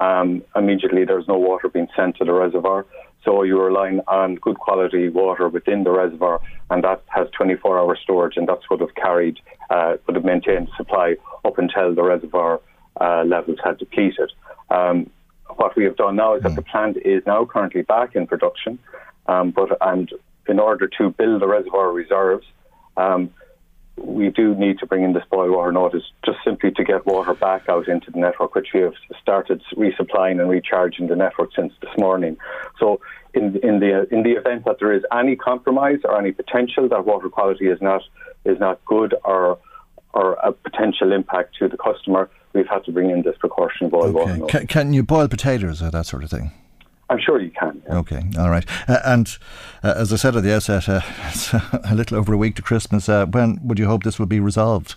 Um, immediately there was no water being sent to the reservoir. So you were relying on good quality water within the reservoir, and that has 24 hour storage, and that's what have carried, uh, would have maintained supply up until the reservoir uh, levels had depleted. Um, what we have done now is that the plant is now currently back in production, um, but and in order to build the reservoir reserves, um, we do need to bring in this boil water notice just simply to get water back out into the network, which we have started resupplying and recharging the network since this morning. So, in, in the in the event that there is any compromise or any potential that water quality is not is not good or or a potential impact to the customer, we've had to bring in this precautionary boil okay. Can, can you boil potatoes or that sort of thing? I'm sure you can. Yeah. Okay, all right. Uh, and uh, as I said at the outset, uh, it's a little over a week to Christmas. Uh, when would you hope this will be resolved?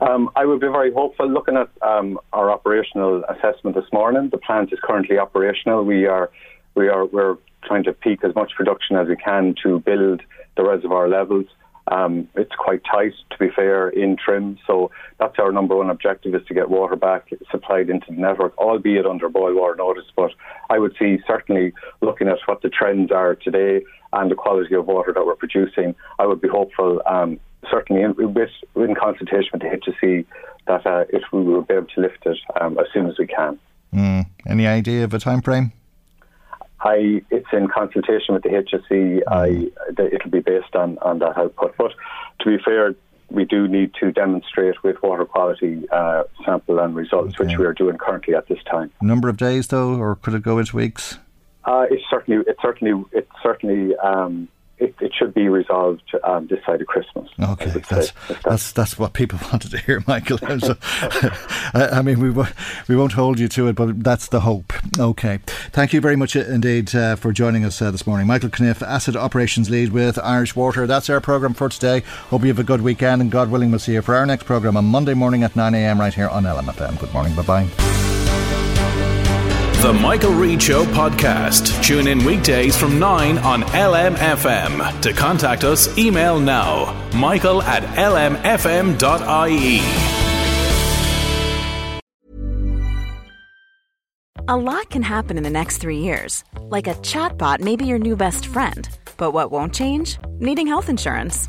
Um, I would be very hopeful. Looking at um, our operational assessment this morning, the plant is currently operational. We are, we are, we're trying to peak as much production as we can to build the reservoir levels. Um, it's quite tight, to be fair, in trim. So that's our number one objective is to get water back supplied into the network, albeit under boil water notice. But I would see certainly looking at what the trends are today and the quality of water that we're producing, I would be hopeful, um, certainly in, with, in consultation with the HSE, that uh, if we will be able to lift it um, as soon as we can. Mm. Any idea of a time frame? I, it's in consultation with the HSE. I, it'll be based on, on that output. But to be fair, we do need to demonstrate with water quality uh, sample and results, okay. which we are doing currently at this time. Number of days, though, or could it go into weeks? Uh, it's certainly, it's certainly, it's certainly um, it, it should be resolved um, this side of Christmas. Okay, that's, that's that's what people wanted to hear, Michael. so, I mean, we we won't hold you to it, but that's the hope. Okay, thank you very much indeed uh, for joining us uh, this morning, Michael Kniff, Asset Operations Lead with Irish Water. That's our program for today. Hope you have a good weekend, and God willing, we'll see you for our next program on Monday morning at nine a.m. right here on LMFM. Good morning. Bye bye. The Michael Reade Show podcast. Tune in weekdays from 9 on LMFM. To contact us, email now michael at lmfm.ie. A lot can happen in the next three years. Like a chatbot may be your new best friend. But what won't change? Needing health insurance.